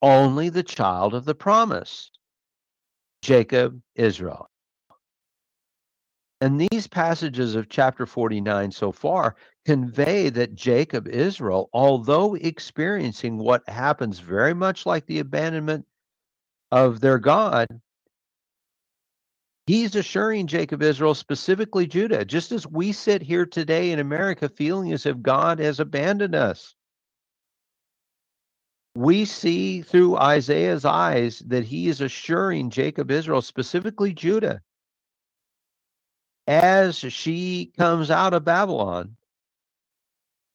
only the child of the promise, Jacob, Israel. And these passages of chapter 49 so far convey that Jacob, Israel, although experiencing what happens very much like the abandonment of their God, he's assuring Jacob, Israel, specifically Judah, just as we sit here today in America feeling as if God has abandoned us. We see through Isaiah's eyes that he is assuring Jacob, Israel, specifically Judah, as she comes out of Babylon,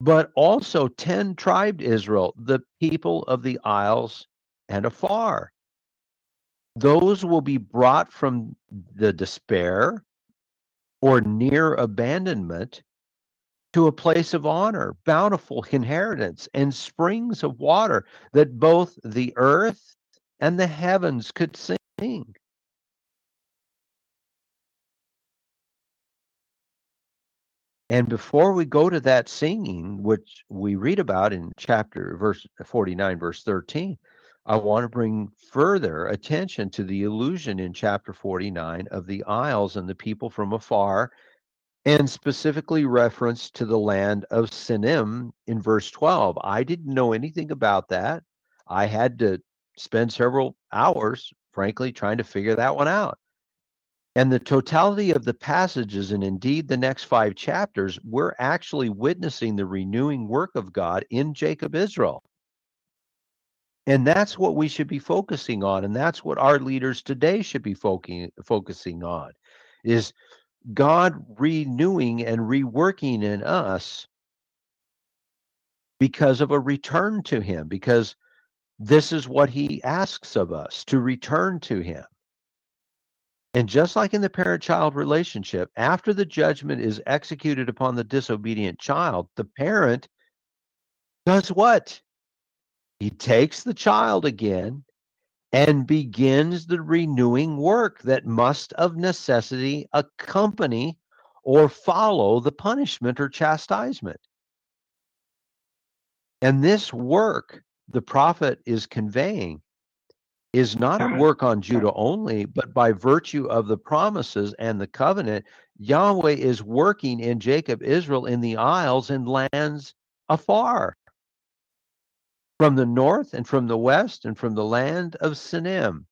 but also 10 tribed Israel, the people of the isles and afar. Those will be brought from the despair or near abandonment to a place of honor, bountiful inheritance, and springs of water that both the earth and the heavens could sing. And before we go to that singing, which we read about in chapter verse 49, verse 13, I want to bring further attention to the illusion in chapter 49 of the isles and the people from afar, and specifically reference to the land of Sinim in verse 12. I didn't know anything about that. I had to spend several hours, frankly, trying to figure that one out. And the totality of the passages, and indeed the next five chapters, we're actually witnessing the renewing work of God in Jacob Israel. And that's what we should be focusing on. And that's what our leaders today should be focusing, focusing on is God renewing and reworking in us because of a return to him, because this is what he asks of us to return to him. And just like in the parent child relationship, after the judgment is executed upon the disobedient child, the parent does what? He takes the child again and begins the renewing work that must of necessity accompany or follow the punishment or chastisement. And this work the prophet is conveying is not a work on Judah only, but by virtue of the promises and the covenant, Yahweh is working in Jacob, Israel, in the isles and lands afar, from the north and from the west and from the land of Sinim.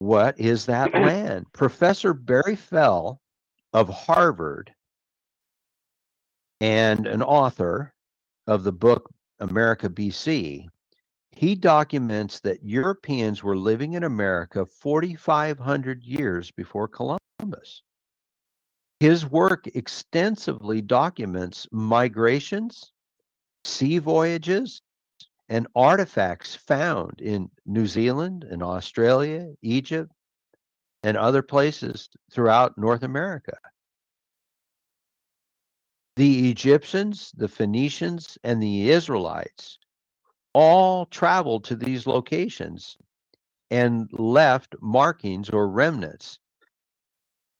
What is that [CLEARS THROAT] land? Professor Barry Fell of Harvard and an author of the book America BC he documents that Europeans were living in America 4,500 years before Columbus. His work extensively documents migrations, sea voyages, and artifacts found in New Zealand and Australia, Egypt, and other places throughout North America. The Egyptians, the Phoenicians, and the Israelites all traveled to these locations and left markings or remnants.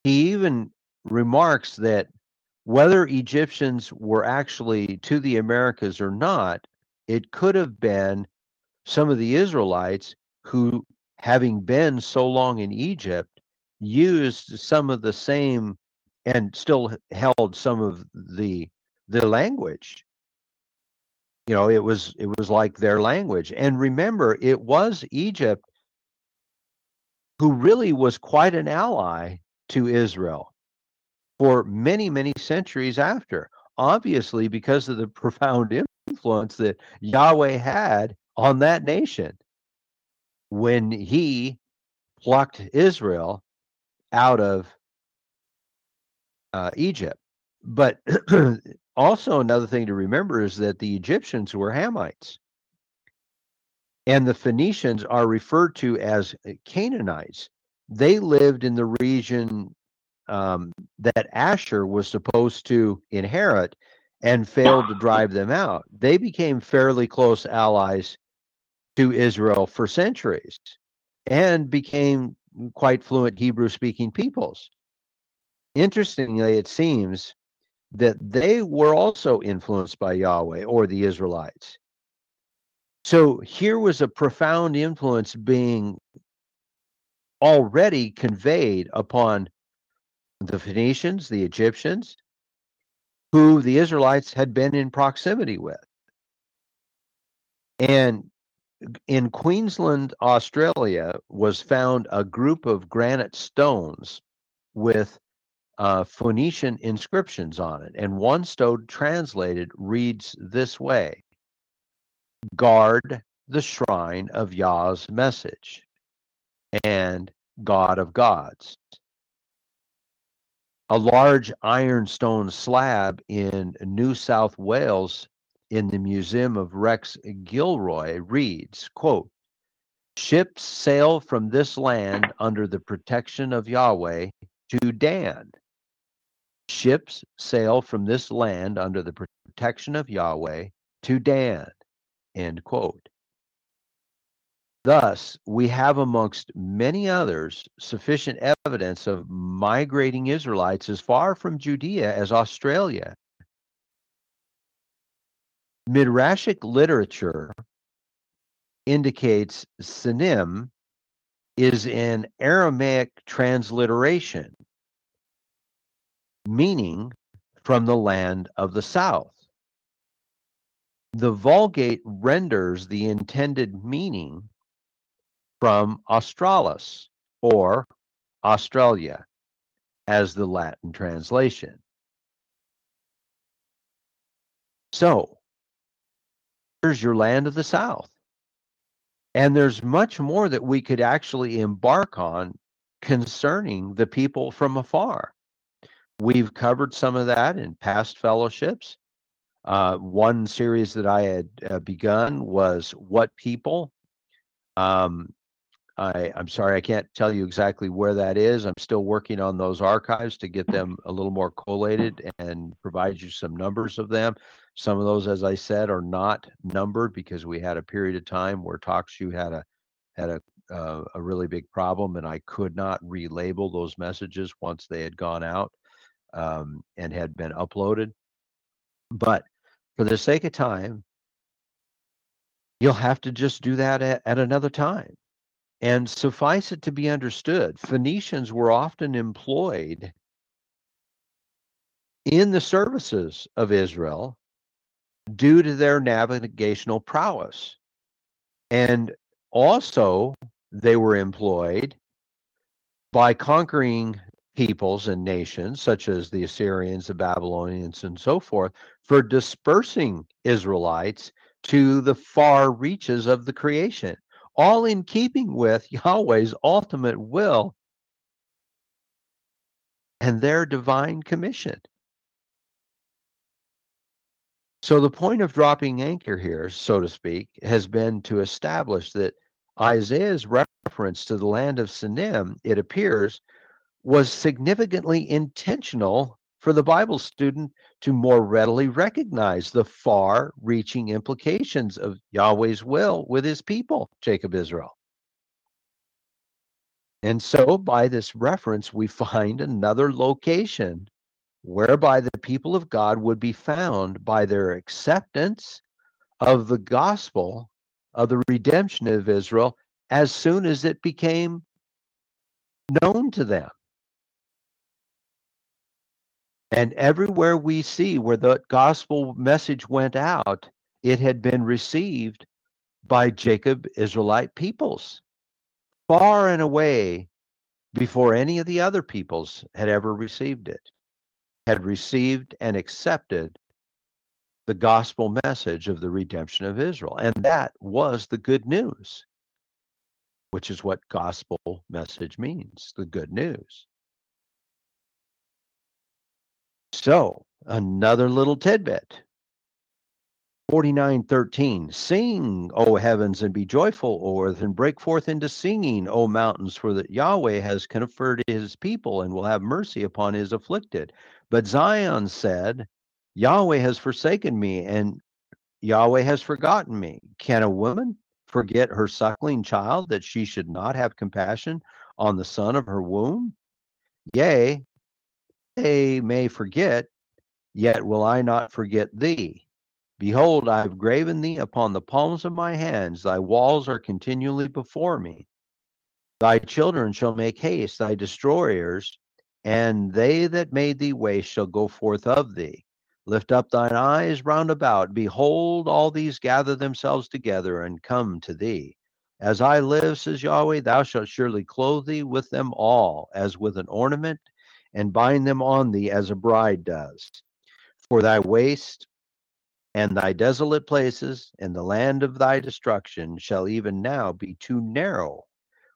He even remarks that whether Egyptians were actually to the Americas or not, it could have been some of the Israelites who, having been so long in Egypt, used some of the same and still held some of the the language you know it was it was like their language and remember it was egypt who really was quite an ally to israel for many, many centuries after. Obviously, because of the [LAUGHS] profound influence that Yahweh had on that nation when he plucked Israel out of uh, Egypt. But [CLEARS THROAT] also, another thing to remember is that the Egyptians were Hamites. And the Phoenicians are referred to as Canaanites. They lived in the region um, that Asher was supposed to inherit and failed to [LAUGHS] drive them out. They became fairly close allies to Israel for centuries and became quite fluent Hebrew speaking peoples. Interestingly, it seems that they were also influenced by Yahweh or the Israelites. So here was a profound influence being already conveyed upon the Phoenicians, the Egyptians, who the Israelites had been in proximity with. And in Queensland, Australia, was found a group of granite stones with uh, Phoenician inscriptions on it. And one stone translated reads this way Guard the shrine of Yah's message and God of gods a large ironstone slab in New South Wales in the Museum of Rex Gilroy reads, quote, Ships sail from this land under the protection of Yahweh to Dan. Ships sail from this land under the protection of Yahweh to Dan. End quote. Thus, we have amongst many others sufficient evidence of migrating Israelites as far from Judea as Australia. Midrashic literature indicates Sinim is an Aramaic transliteration, meaning from the land of the south. The Vulgate renders the intended meaning from Australis or Australia as the Latin translation. So, here's your land of the South. And there's much more that we could actually embark on concerning the people from afar. We've covered some of that in past fellowships. Uh, one series that I had uh, begun was What People? Um, I, I'm sorry, I can't tell you exactly where that is. I'm still working on those archives to get them a little more collated and provide you some numbers of them. Some of those, as I said, are not numbered because we had a period of time where TalkShoe had a had a uh, a really big problem, and I could not relabel those messages once they had gone out um, and had been uploaded. But for the sake of time, you'll have to just do that at, at another time. And suffice it to be understood, Phoenicians were often employed in the services of Israel due to their navigational prowess. And also, they were employed by conquering peoples and nations, such as the Assyrians, the Babylonians, and so forth, for dispersing Israelites to the far reaches of the creation, all in keeping with Yahweh's ultimate will and their divine commission. So, the point of dropping anchor here, so to speak, has been to establish that Isaiah's reference to the land of Sinim, it appears, was significantly intentional for the Bible student to more readily recognize the far reaching implications of Yahweh's will with his people, Jacob Israel. And so, by this reference, we find another location whereby the people of God would be found by their acceptance of the gospel of the redemption of Israel as soon as it became known to them. And everywhere we see where the gospel message went out, it had been received by Jacob Israelite peoples far and away before any of the other peoples had ever received it, had received and accepted the gospel message of the redemption of Israel. And that was the good news, which is what gospel message means the good news. So, another little tidbit. 49:13 Sing, O heavens, and be joyful, O earth, and break forth into singing, O mountains, for that Yahweh has conferred his people and will have mercy upon his afflicted. But Zion said, Yahweh has forsaken me, and Yahweh has forgotten me. Can a woman forget her suckling child that she should not have compassion on the son of her womb? Yea, they may forget, yet will I not forget thee. Behold, I have graven thee upon the palms of my hands, thy walls are continually before me. Thy children shall make haste, thy destroyers, and they that made thee waste shall go forth of thee. Lift up thine eyes round about. Behold, all these gather themselves together and come to thee. As I live, says Yahweh, thou shalt surely clothe thee with them all, as with an ornament, and bind them on thee as a bride does. For thy waste and thy desolate places and the land of thy destruction shall even now be too narrow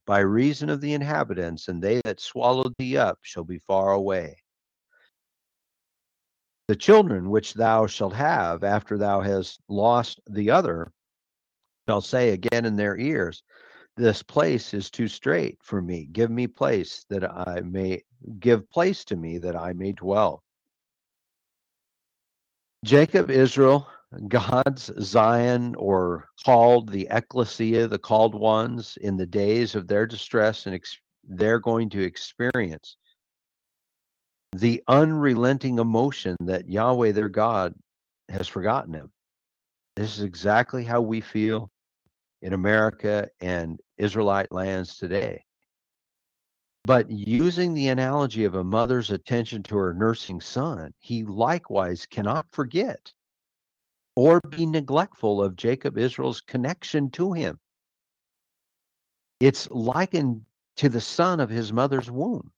by reason of the inhabitants, and they that swallowed thee up shall be far away. The children which thou shalt have after thou hast lost the other shall say again in their ears, This place is too strait for me. Give me place that I may give place to me that I may dwell. Jacob, Israel, [LAUGHS] God's Zion, or called the ecclesia, the called ones, in the days of their distress, and ex- they're going to experience the unrelenting emotion that Yahweh, their God, has forgotten them. This is exactly how we feel in America and Israelite lands today. But using the analogy of a mother's attention to her nursing son, he likewise cannot forget or be neglectful of Jacob Israel's connection to him. It's likened to the son of his mother's womb.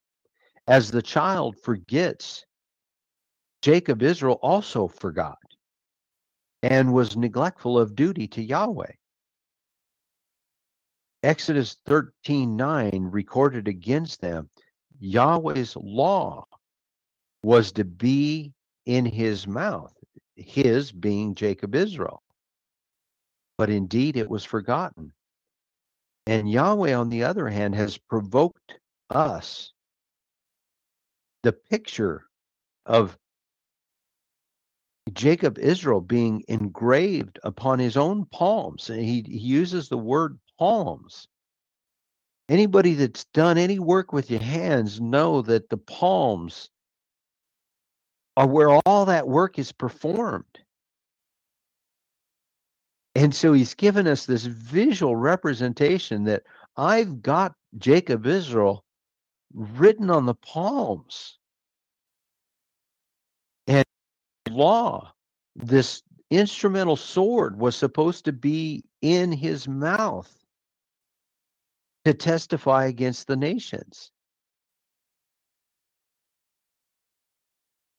As the child forgets, Jacob Israel also forgot and was neglectful of duty to Yahweh. Exodus 13:9 recorded against them Yahweh's law was to be in his mouth, his being Jacob Israel. But indeed it was forgotten. And Yahweh, on the other hand, has provoked us. The picture of Jacob Israel being engraved upon his own palms. And he, he uses the word palms. Anybody that's done any work with your hands know that the palms are where all that work is performed. And so he's given us this visual representation that I've got Jacob Israel written on the palms. And law, this instrumental sword was supposed to be in his mouth to testify against the nations.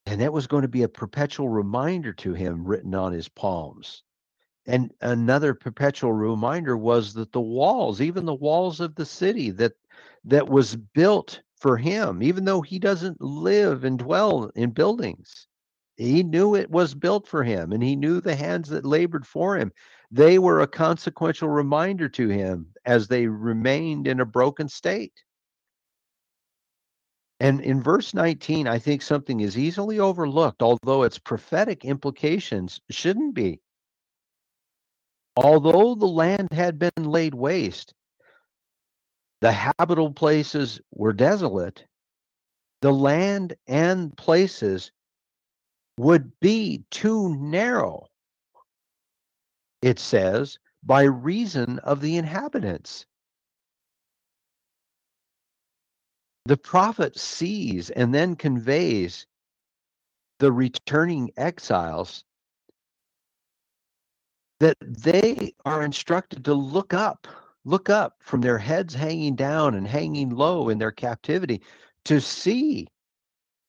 And that was going to be a perpetual reminder to him written on his palms. And another perpetual reminder was that the walls, even the walls of the city that that was built for him, even though he doesn't live and dwell in buildings, he knew it was built for him and he knew the hands that labored for him. They were a consequential reminder to him as they remained in a broken state. And in verse 19, I think something is easily overlooked, although its prophetic implications shouldn't be. Although the land had been laid waste, the habitable places were desolate, the land and places would be too narrow, it says, by reason of the inhabitants. The prophet sees and then conveys the returning exiles that they are instructed to look up, look up from their heads hanging down and hanging low in their captivity to see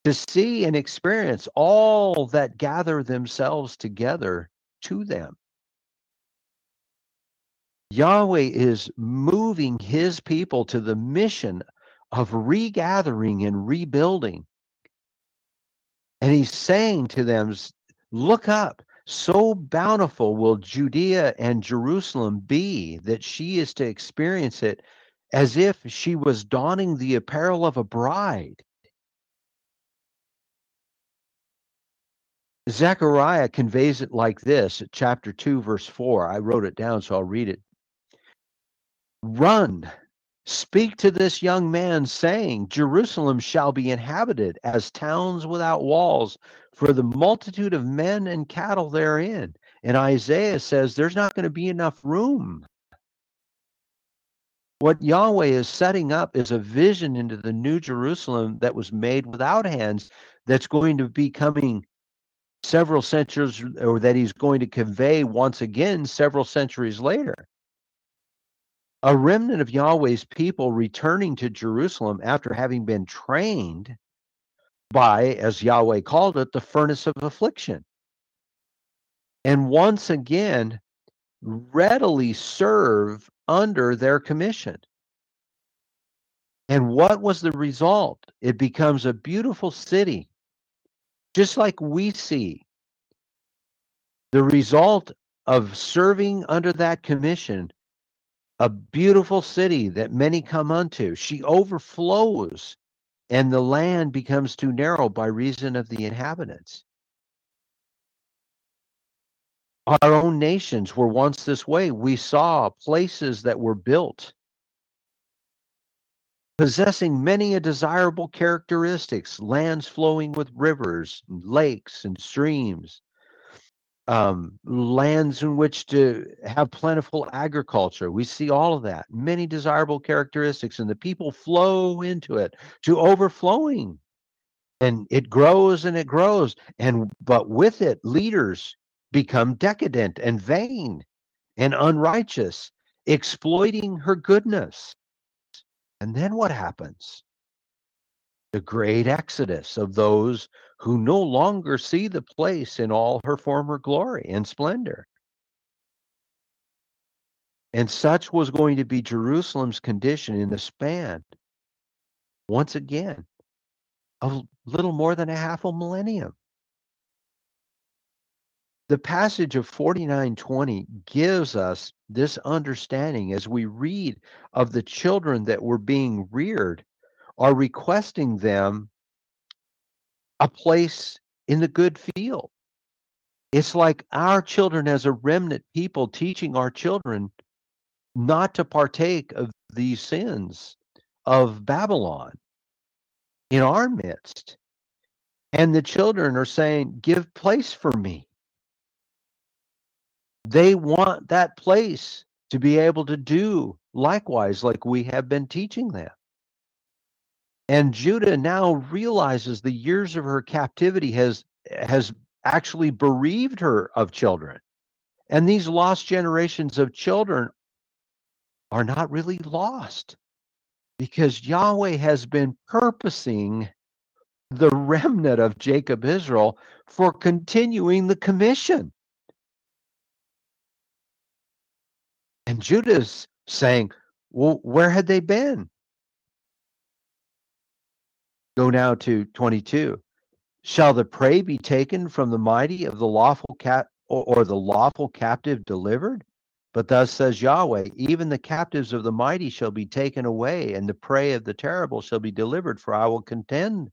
to see and experience all that gather themselves together to them. Yahweh is moving his people to the mission of regathering and rebuilding. And he's saying to them, Look up, so bountiful will Judea and Jerusalem be that she is to experience it as if she was donning the apparel of a bride. Zechariah conveys it like this at chapter 2, verse 4. I wrote it down, so I'll read it. Run, speak to this young man, saying, Jerusalem shall be inhabited as towns without walls, for the multitude of men and cattle therein. And Isaiah says there's not going to be enough room. What Yahweh is setting up is a vision into the new Jerusalem that was made without hands, that's going to be coming several centuries, or that he's going to convey once again several centuries later. A remnant of Yahweh's people returning to Jerusalem after having been trained by, as Yahweh called it, the furnace of affliction. And once again, readily serve under their commission. And what was the result? It becomes a beautiful city just like we see the result of serving under that commission, a beautiful city that many come unto. She overflows, and the land becomes too narrow by reason of the inhabitants. Our own nations were once this way. We saw places that were built possessing many a desirable characteristics, lands flowing with rivers, lakes, and streams, um, lands in which to have plentiful agriculture. We see all of that, many desirable characteristics, and the people flow into it to overflowing. And it grows and it grows. And but with it, leaders become decadent and vain and unrighteous, exploiting her goodness. And then what happens? The great exodus of those who no longer see the place in all her former glory and splendor. And such was going to be Jerusalem's condition in the span, once again, of little more than a half a millennium. The passage of 4920 gives us this understanding as we read of the children that were being reared are requesting them a place in the good field. It's like our children as a remnant people teaching our children not to partake of these sins of Babylon in our midst. And the children are saying, Give place for me. They want that place to be able to do likewise, like we have been teaching them. And Judah now realizes the years of her captivity has has actually bereaved her of children. And these lost generations of children are not really lost because Yahweh has been purposing the remnant of Jacob Israel for continuing the commission. And Judah's saying, Well, where had they been? Go now to 22. Shall the prey be taken from the mighty of the lawful cat or, or the lawful captive delivered? But thus says Yahweh, even the captives of the mighty shall be taken away, and the prey of the terrible shall be delivered, for I will contend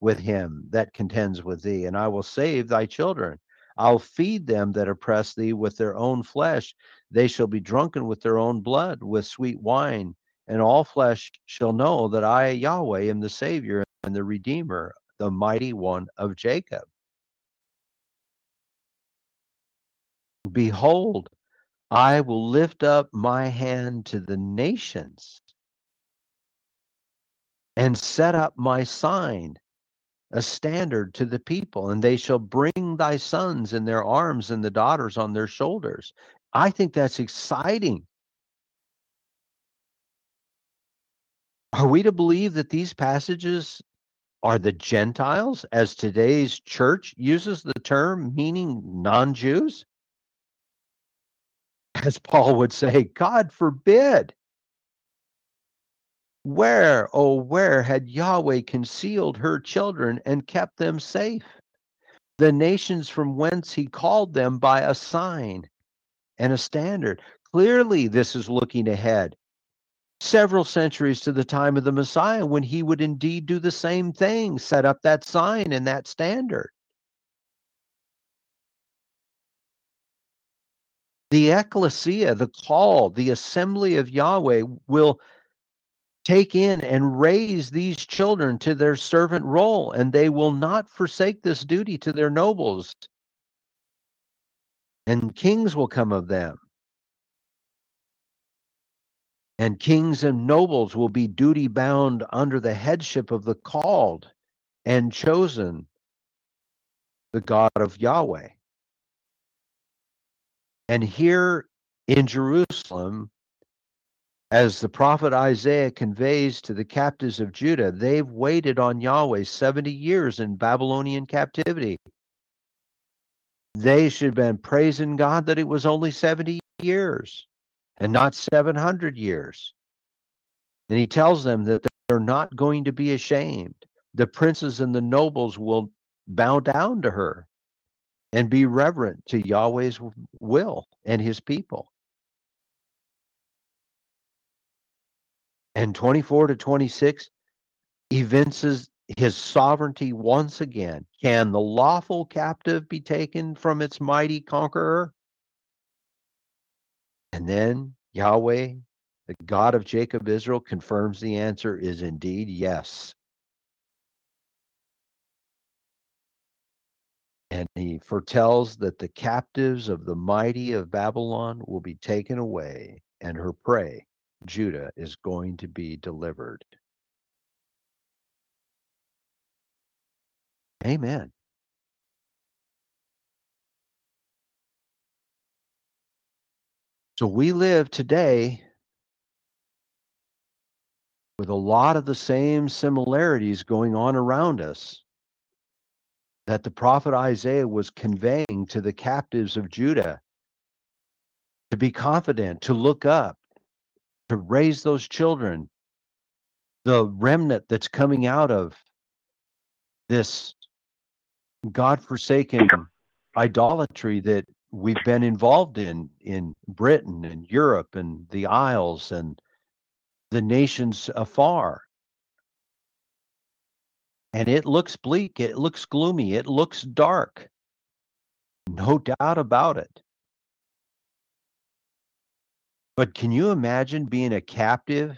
with him that contends with thee, and I will save thy children. I'll feed them that oppress thee with their own flesh. They shall be drunken with their own blood, with sweet wine. And all flesh shall know that I, Yahweh, am the Savior and the Redeemer, the mighty one of Jacob. Behold, I will lift up my hand to the nations and set up my sign a standard to the people, and they shall bring thy sons in their arms and the daughters on their shoulders. I think that's exciting. Are we to believe that these passages are the Gentiles, as today's church uses the term, meaning non Jews? As Paul would say, God forbid. Where, oh, where had Yahweh concealed her children and kept them safe? The nations from whence he called them by a sign and a standard. Clearly, this is looking ahead several centuries to the time of the Messiah when he would indeed do the same thing, set up that sign and that standard. The ecclesia, the call, the assembly of Yahweh will take in and raise these children to their servant role, and they will not forsake this duty to their nobles. And kings will come of them. And kings and nobles will be duty bound under the headship of the called and chosen, the God of Yahweh. And here in Jerusalem, as the prophet Isaiah conveys to the captives of Judah, they've waited on Yahweh 70 years in Babylonian captivity. They should have been praising God that it was only 70 years and not 700 years. And he tells them that they're not going to be ashamed. The princes and the nobles will bow down to her and be reverent to Yahweh's will and his people. And 24 to 26 evinces his sovereignty once again. Can the lawful captive be taken from its mighty conqueror? And then Yahweh, the God of Jacob Israel, confirms the answer is indeed yes. And he foretells that the captives of the mighty of Babylon will be taken away, and her prey Judah is going to be delivered. Amen. So we live today with a lot of the same similarities going on around us that the prophet Isaiah was conveying to the captives of Judah to be confident, to look up, to raise those children, the remnant that's coming out of this God-forsaken idolatry that we've been involved in in Britain and Europe and the Isles and the nations afar. And it looks bleak, it looks gloomy, it looks dark. No doubt about it. But can you imagine being a captive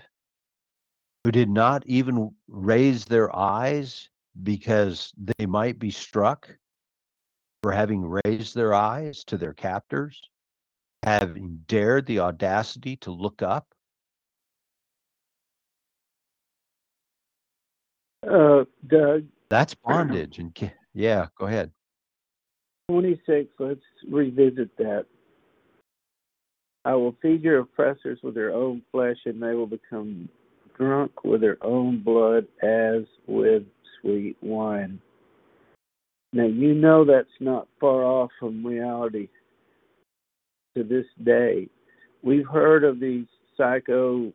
who did not even raise their eyes because they might be struck for having raised their eyes to their captors, having dared the audacity to look up? Uh, Doug. That's bondage. And yeah, go ahead. 26, let's revisit that. I will feed your oppressors with their own flesh, and they will become drunk with their own blood as with sweet wine. Now, you know that's not far off from reality to this day. We've heard of these psycho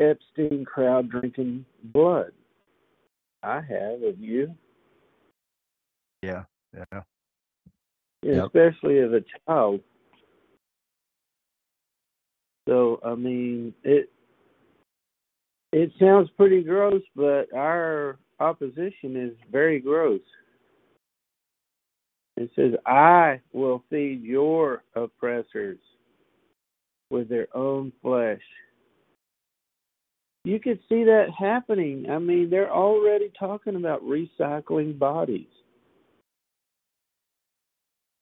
Epstein crowd drinking blood. I have, have you? Yeah, yeah. Yep. Especially as a child. So I mean it it sounds pretty gross, but our opposition is very gross. It says, I will feed your oppressors with their own flesh. You could see that happening. I mean, they're already talking about recycling bodies.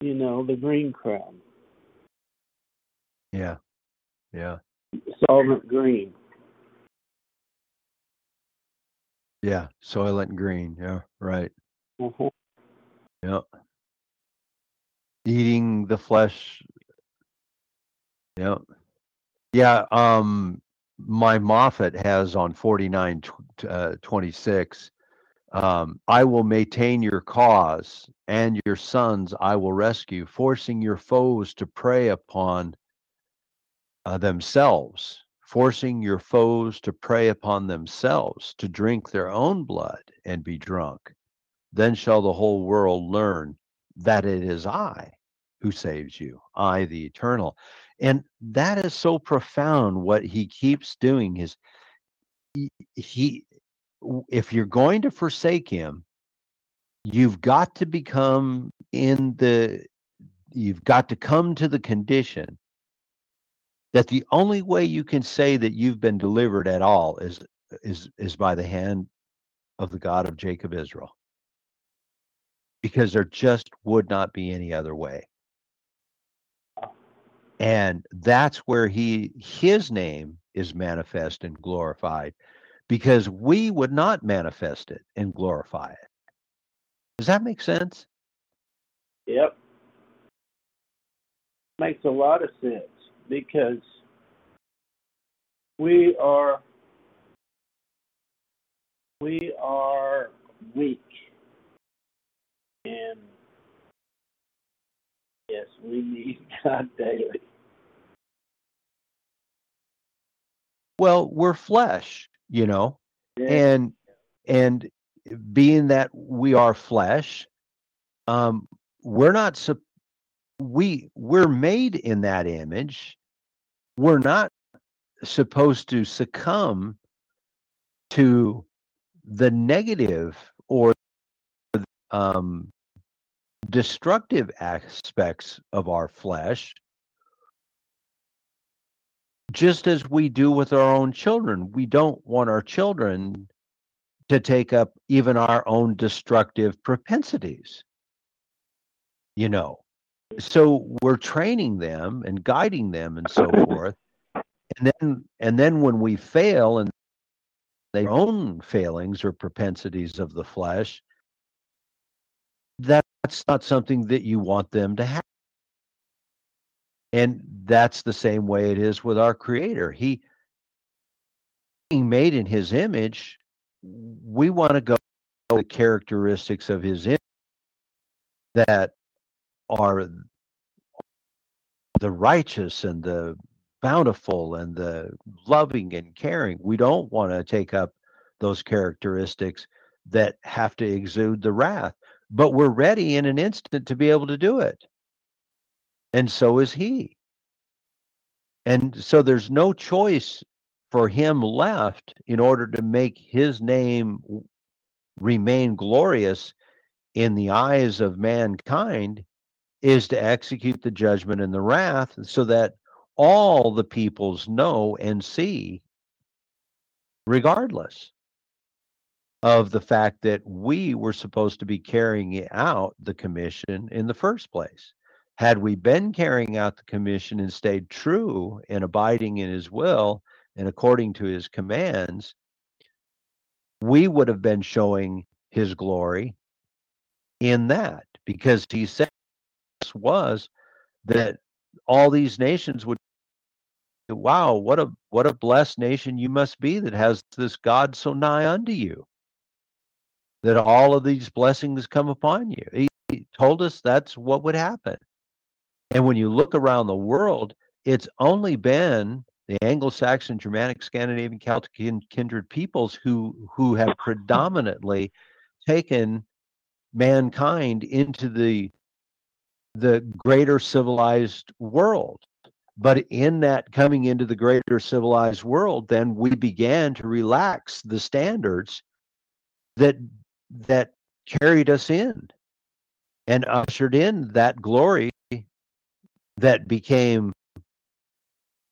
You know, the green crowd. Yeah. Yeah. Solvent green. Yeah, Soylent Green. Yeah, right. Uh-huh. Yeah. Eating the flesh. Yeah. Yeah. Um, my Moffatt has on 49 uh, 26. Um, I will maintain your cause and your sons I will rescue, forcing your foes to prey upon uh, themselves, forcing your foes to prey upon themselves, to drink their own blood and be drunk. Then shall the whole world learn that it is I who saves you, I the eternal. And that is so profound what he keeps doing is he, he if you're going to forsake him, you've got to become in the you've got to come to the condition that the only way you can say that you've been delivered at all is is is by the hand of the God of Jacob Israel. Because there just would not be any other way. And that's where he his name is manifest and glorified because we would not manifest it and glorify it. Does that make sense? Yep. Makes a lot of sense because we are we are weak and yes we need [LAUGHS] god daily well we're flesh you know yeah. and and being that we are flesh um we're not we we're made in that image we're not supposed to succumb to the negative or um, destructive aspects of our flesh just as we do with our own children. We don't want our children to take up even our own destructive propensities you know so we're training them and guiding them and so [COUGHS] forth. And then and then when we fail and their own failings or propensities of the flesh that's not something that you want them to have. And that's the same way it is with our creator. He being made in his image we want to go the characteristics of his image that are the righteous and the bountiful and the loving and caring. We don't want to take up those characteristics that have to exude the wrath, but we're ready in an instant to be able to do it. And so is he. And so there's no choice for him left in order to make his name remain glorious in the eyes of mankind is to execute the judgment and the wrath so that all the peoples know and see, regardless of the fact that we were supposed to be carrying out the commission in the first place. Had we been carrying out the commission and stayed true and abiding in his will and according to his commands, we would have been showing his glory in that because he said was that all these nations would wow what a what a blessed nation you must be that has this god so nigh unto you that all of these blessings come upon you. He, he told us that's what would happen. And when you look around the world, it's only been the Anglo-Saxon, Germanic, Scandinavian, Celtic, kindred peoples who who have predominantly taken mankind into the the greater civilized world. But in that coming into the greater civilized world, then we began to relax the standards that that carried us in and ushered in that glory that became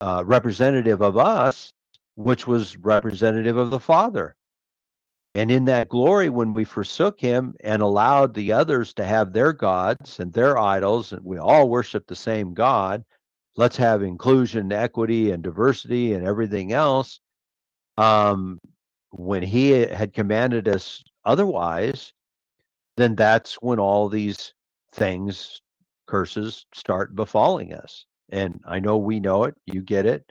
uh, representative of us, which was representative of the Father. And in that glory, when we forsook him and allowed the others to have their gods and their idols, and we all worship the same God, let's have inclusion, equity, and diversity and everything else. Um, when he had commanded us otherwise, then that's when all these things, curses, start befalling us. And I know we know it, you get it.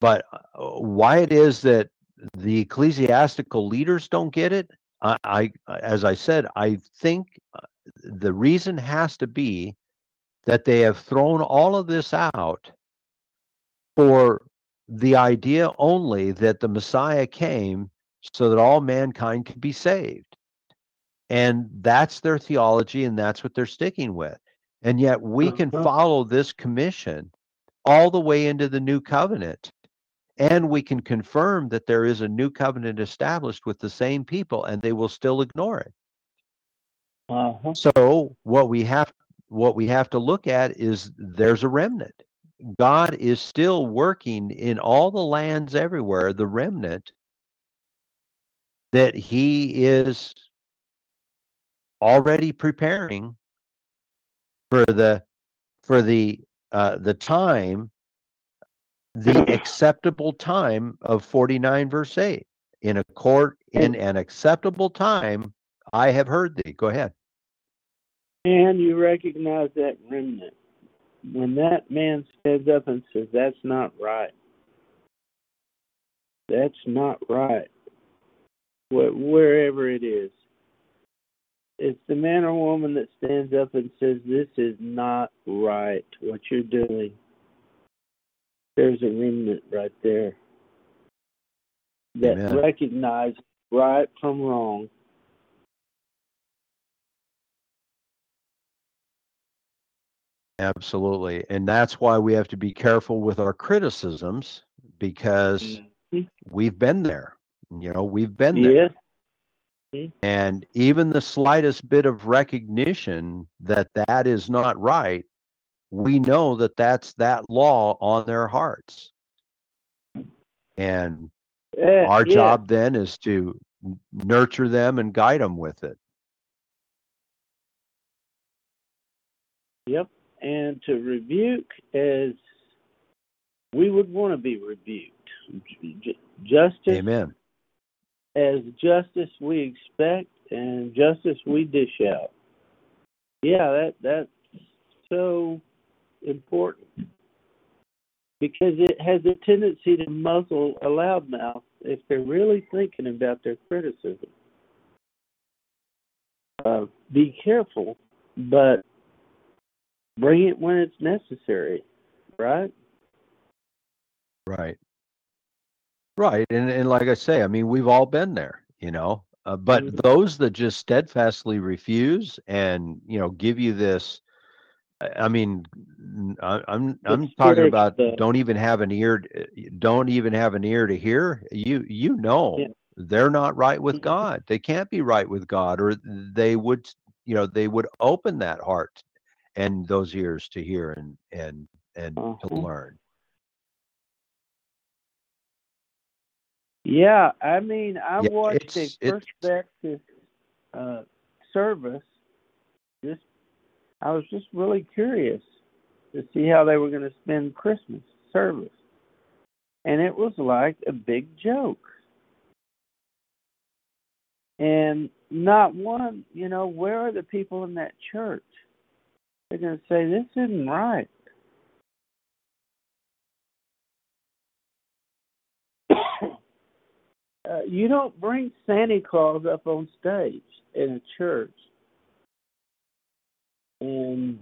But uh, why it is that the ecclesiastical leaders don't get it, I, I as I said, I think uh, the reason has to be that they have thrown all of this out for the idea only that the Messiah came so that all mankind could be saved. And that's their theology, and that's what they're sticking with. And yet we can follow this commission all the way into the new covenant. And we can confirm that there is a new covenant established with the same people, and they will still ignore it. Uh-huh. So what we have what we have to look at is there's a remnant. God is still working in all the lands everywhere, the remnant that he is already preparing for the for the uh, the time the [LAUGHS] acceptable time of 49 verse 8 in a court in an acceptable time i have heard thee. Go ahead. And you recognize that remnant. When that man stands up and says that's not right. That's not right. Wherever it is. It's the man or woman that stands up and says, This is not right, what you're doing. There's a remnant right there that Amen. recognizes right from wrong. Absolutely. And that's why we have to be careful with our criticisms because mm-hmm. we've been there. You know, we've been there. Yeah. And even the slightest bit of recognition that that is not right, we know that that's that law on their hearts. And uh, our yeah. job then is to nurture them and guide them with it. Yep. And to rebuke as we would want to be rebuked. Justice Amen as justice we expect and justice we dish out. Yeah, that that's so important because it has a tendency to muzzle a loudmouth if they're really thinking about their criticism. Uh, be careful, but bring it when it's necessary, right? Right. Right. And, and like I say, I mean, we've all been there, you know, uh, but mm-hmm. those that just steadfastly refuse and, you know, give you this, I mean, I, I'm I'm talking about don't even have an ear, don't even have an ear to hear. You you know yeah. they're not right with. [LAUGHS] God. They can't be right with God, or they would you know they would open that heart and those ears to hear and and and uh-huh. to learn. Yeah, I mean, I yeah, watched a perspective uh, service. I was just really curious to see how they were going to spend Christmas service, and it was like a big joke. And not one, you know, where are the people in that church? They're going to say this isn't right. [COUGHS] uh, you don't bring Santa Claus up on stage in a church and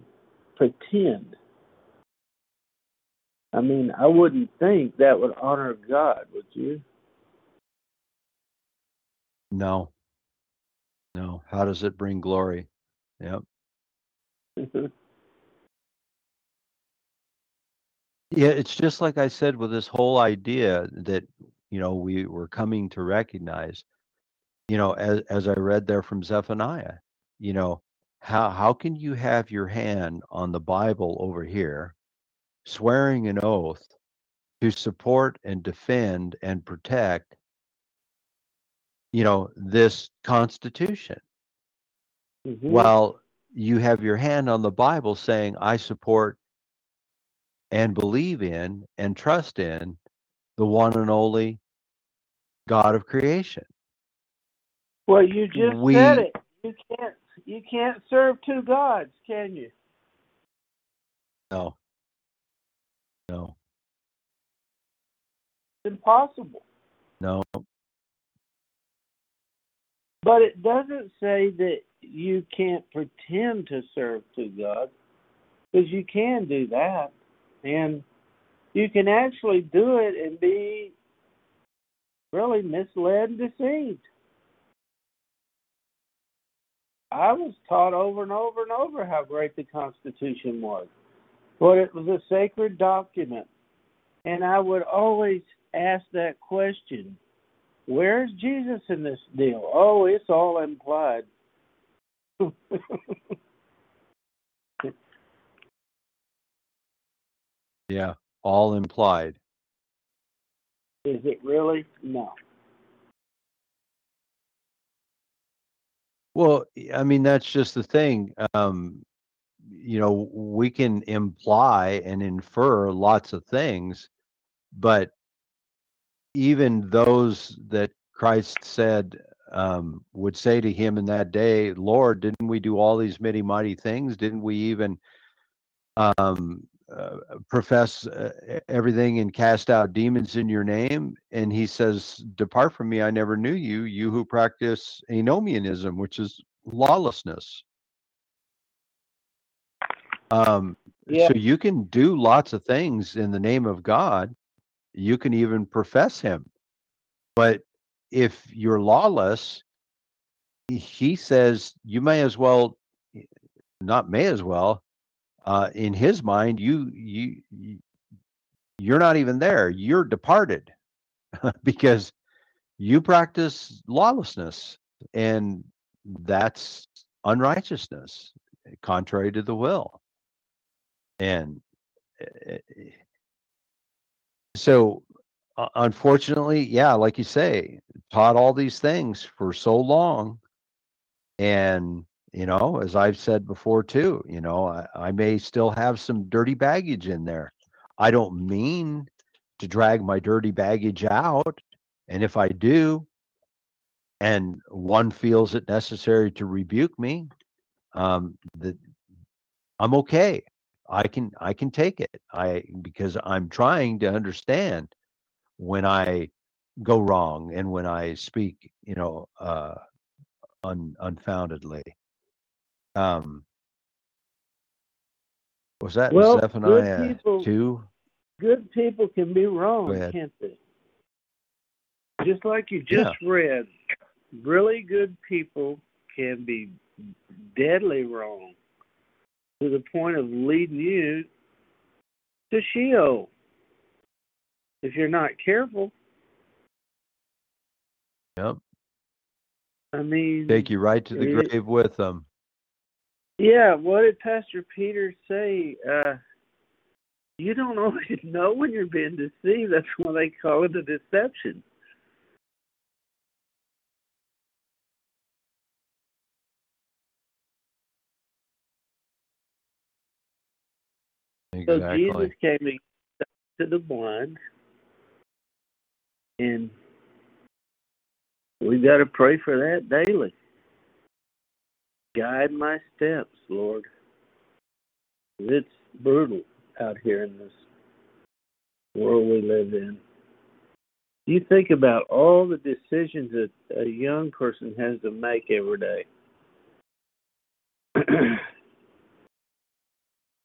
pretend. I mean, I wouldn't think that would honor God, would you? No. No. How does it bring glory? Yep. [LAUGHS] Yeah, it's just like I said with this whole idea that, you know, we were coming to recognize, you know, as as I read there from Zephaniah, you know, how how can you have your hand on the Bible over here, swearing an oath to support and defend and protect, you know, this Constitution, Mhm. while you have your hand on the Bible saying, I support and believe in and trust in the one and only God of creation. Well, you just We- said it. You can't you can't serve two gods, can you? No. No. It's impossible. No. But it doesn't say that you can't pretend to serve two gods, because you can do that, and you can actually do it and be really misled and deceived. I was taught over and over and over how great the Constitution was, but it was a sacred document, and I would always ask that question Where's Jesus in this deal? Oh, it's all implied. [LAUGHS] Yeah. All implied. Is it really? No. Well, I mean, that's just the thing. Um, you know, we can imply and infer lots of things, but even those that Christ said um, would say to him in that day, Lord, didn't we do all these many mighty things? Didn't we even um, profess uh, everything and cast out demons in your name? And he says, Depart from me, I never knew you, you who practice anomianism, which is lawlessness. Um, Yeah. So you can do lots of things in the name of God. You can even profess Him. But if you're lawless, he says you may as well, not may as well, uh, in his mind, you you you- you're not even there. You're departed [LAUGHS] because you practice lawlessness, and that's unrighteousness, contrary to the will. And uh, so, uh, unfortunately, yeah, like you say, taught all these things for so long, and you know, as I've said before too, you know, I, I may still have some dirty baggage in there. I don't mean to drag my dirty baggage out, and if I do, and one feels it necessary to rebuke me, um, that I'm okay. I can I can take it. I because I'm trying to understand when I go wrong and when I speak, you know, uh, un, unfoundedly. Um, was that Well, good Zephaniah people- two? Good people can be wrong, can't they? Just like you just read, really good people can be deadly wrong to the point of leading you to Sheol if you're not careful. Yep, I mean, take you right to the it- grave with them. Yeah, what did Pastor Peter say? Uh, you don't always [LAUGHS] know when you're being deceived. That's why they call it a deception. So Jesus came to, to the blind, and we got to pray for that daily. Guide my steps, Lord. It's brutal out here in this world we live in. you think about all the decisions that a young person has to make every day. [CLEARS THROAT]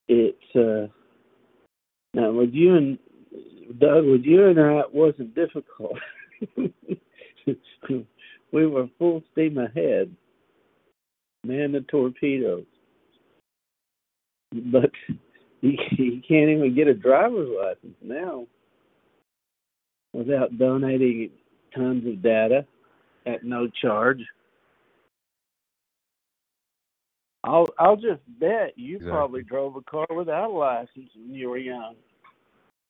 it's uh now with you and Doug, with you and I, it wasn't difficult. [LAUGHS] we were full steam ahead, man the torpedoes. But you, you can't even get a driver's license now without donating tons of data at no charge. I'll I'll just bet you Exactly. probably drove a car without a license when you were young.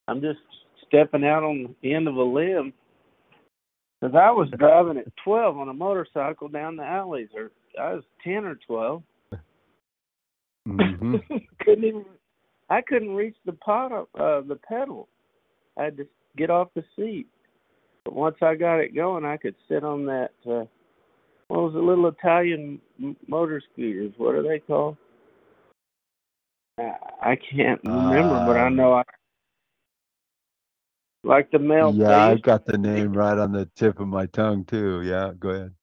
I'm just stepping out on the end of a limb because I was driving at 12 on a motorcycle down the alleys, or I was 10 or 12. hmm [LAUGHS] couldn't even I couldn't reach the pot uh the pedal. I had to get off the seat. But once I got it going, I could sit on that uh what was the little Italian motor scooters? What are they called? I, I can't remember, but I Um, know I like the male. Yeah, I've got the name right on the tip of my tongue too. Yeah, go ahead.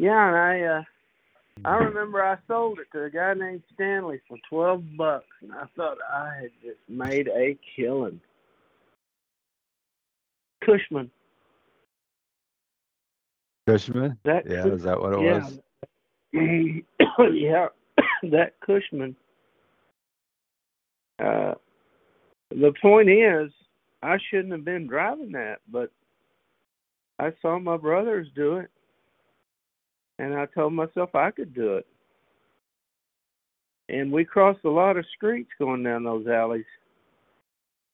Yeah, and I uh I remember I sold it to a guy named Stanley for twelve bucks, and I thought I had just made a killing. Cushman, Cushman? that Yeah, Cush- is that what it yeah, was? [COUGHS] yeah, [COUGHS] that Cushman. Uh, the point is, I shouldn't have been driving that, but I saw my brothers do it, and I told myself I could do it. And we crossed a lot of streets going down those alleys.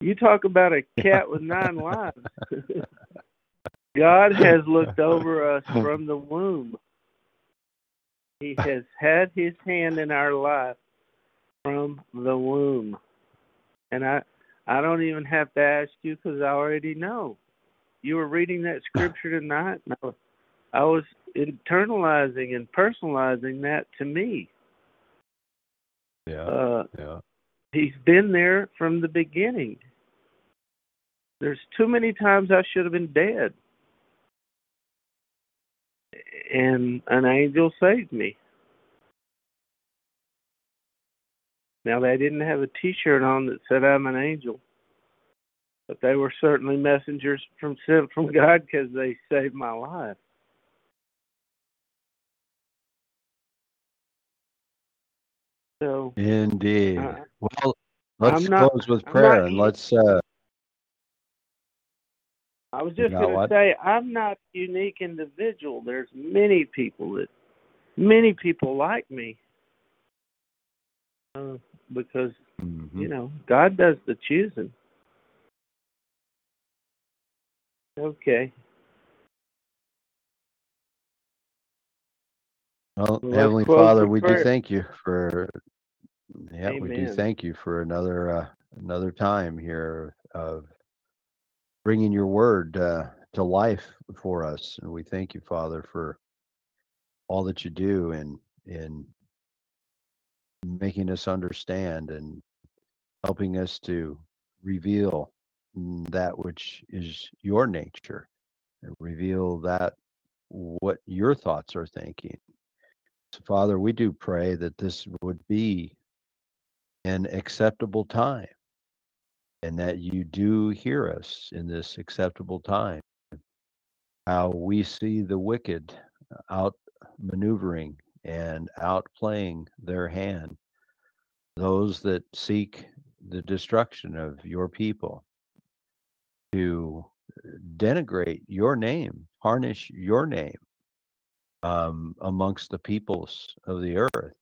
You talk about a cat with nine lives. [LAUGHS] God has looked over us [LAUGHS] from the womb. He has had his hand in our life from the womb. And I I don't even have to ask you because I already know. You were reading that scripture tonight. And I was, I was internalizing and personalizing that to me. Yeah, Uh, yeah. he's been there from the beginning. There's too many times I should have been dead. And an angel saved me. Now they didn't have a T-shirt on that said I'm an angel, but they were certainly messengers from sent from [LAUGHS] God because they saved my life. So Indeed. uh, Well, let's not- close with prayer and let's uh I was just going to say I'm not a unique individual. There's many people that many people like me uh, because mhm. you know God does the choosing. Okay. Well, Let's Heavenly close Father, with we do prayer. thank you for yeah, we do Amen. thank you for another uh, another time here of bringing your word uh, to life for us, and we thank you, Father, for all that you do in in making us understand and helping us to reveal mm, that which is your nature, and reveal that what your thoughts are thinking. Father, we do pray that this would be an acceptable time and that you do hear us in this acceptable time. How we see the wicked uh, out maneuvering and outplaying their hand, those that seek the destruction of your people, to uh, denigrate your name, tarnish your name um, amongst the peoples of the earth.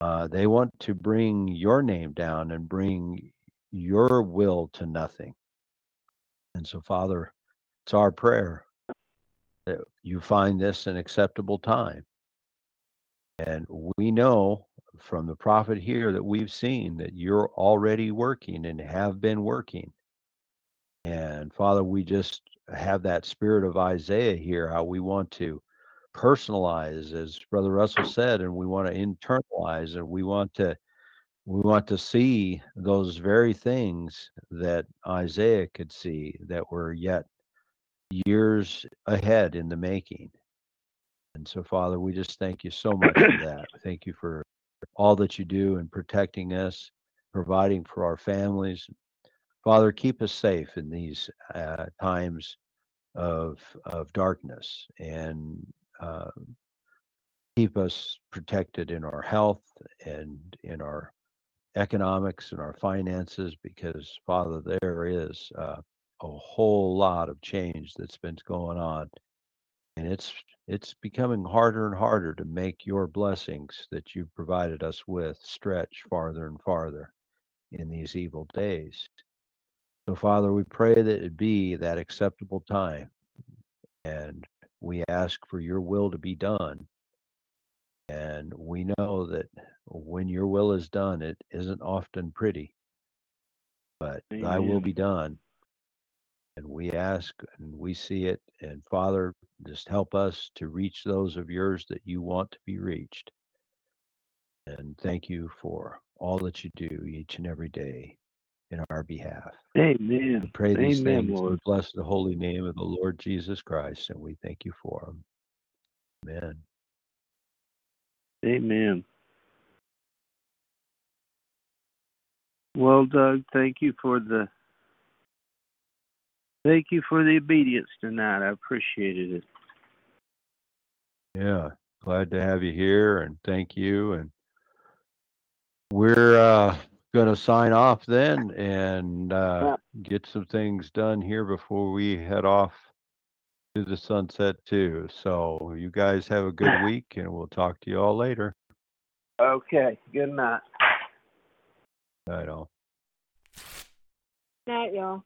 Uh, they want to bring your name down and bring your will to nothing. And so, Father, it's our prayer that you find this an acceptable time. And we know from the prophet here that we've seen that you're already working and have been working. And Father, we just have that spirit of Isaiah here, how we want to personalize, as Brother Russell said, and we want to internalize and we want to we want to see those very things that Isaiah could see that were yet years ahead in the making. And so, Father, we just thank you so much for [COUGHS] that. Thank you for all that you do in protecting us, providing for our families. Father, keep us safe in these uh, times of of darkness and uh, keep us protected in our health and in our economics and our finances because father there is uh, a whole lot of change that's been going on. And it's it's becoming harder and harder to make your blessings that you've provided us with stretch farther and farther in these evil days. So father we pray that it be that acceptable time. And we ask for your will to be done and we know that when your will is done, it isn't often pretty, but thy will be done. And we ask and we see it. And Father, just help us to reach those of yours that you want to be reached. And thank you for all that you do each and every day in our behalf. Amen. We pray these Amen, things Lord. and bless the holy name of the Lord Jesus Christ. And we thank you for them. Amen. Amen. Well, Doug, thank you for the thank you for the obedience tonight. I appreciated it. Yeah, glad to have you here and thank you. And we're uh, going to sign off then and uh, get some things done here before we head off to the sunset too. So you guys have a good [LAUGHS] week and we'll talk to you all later. Okay. Good night. I know. Night, y'all.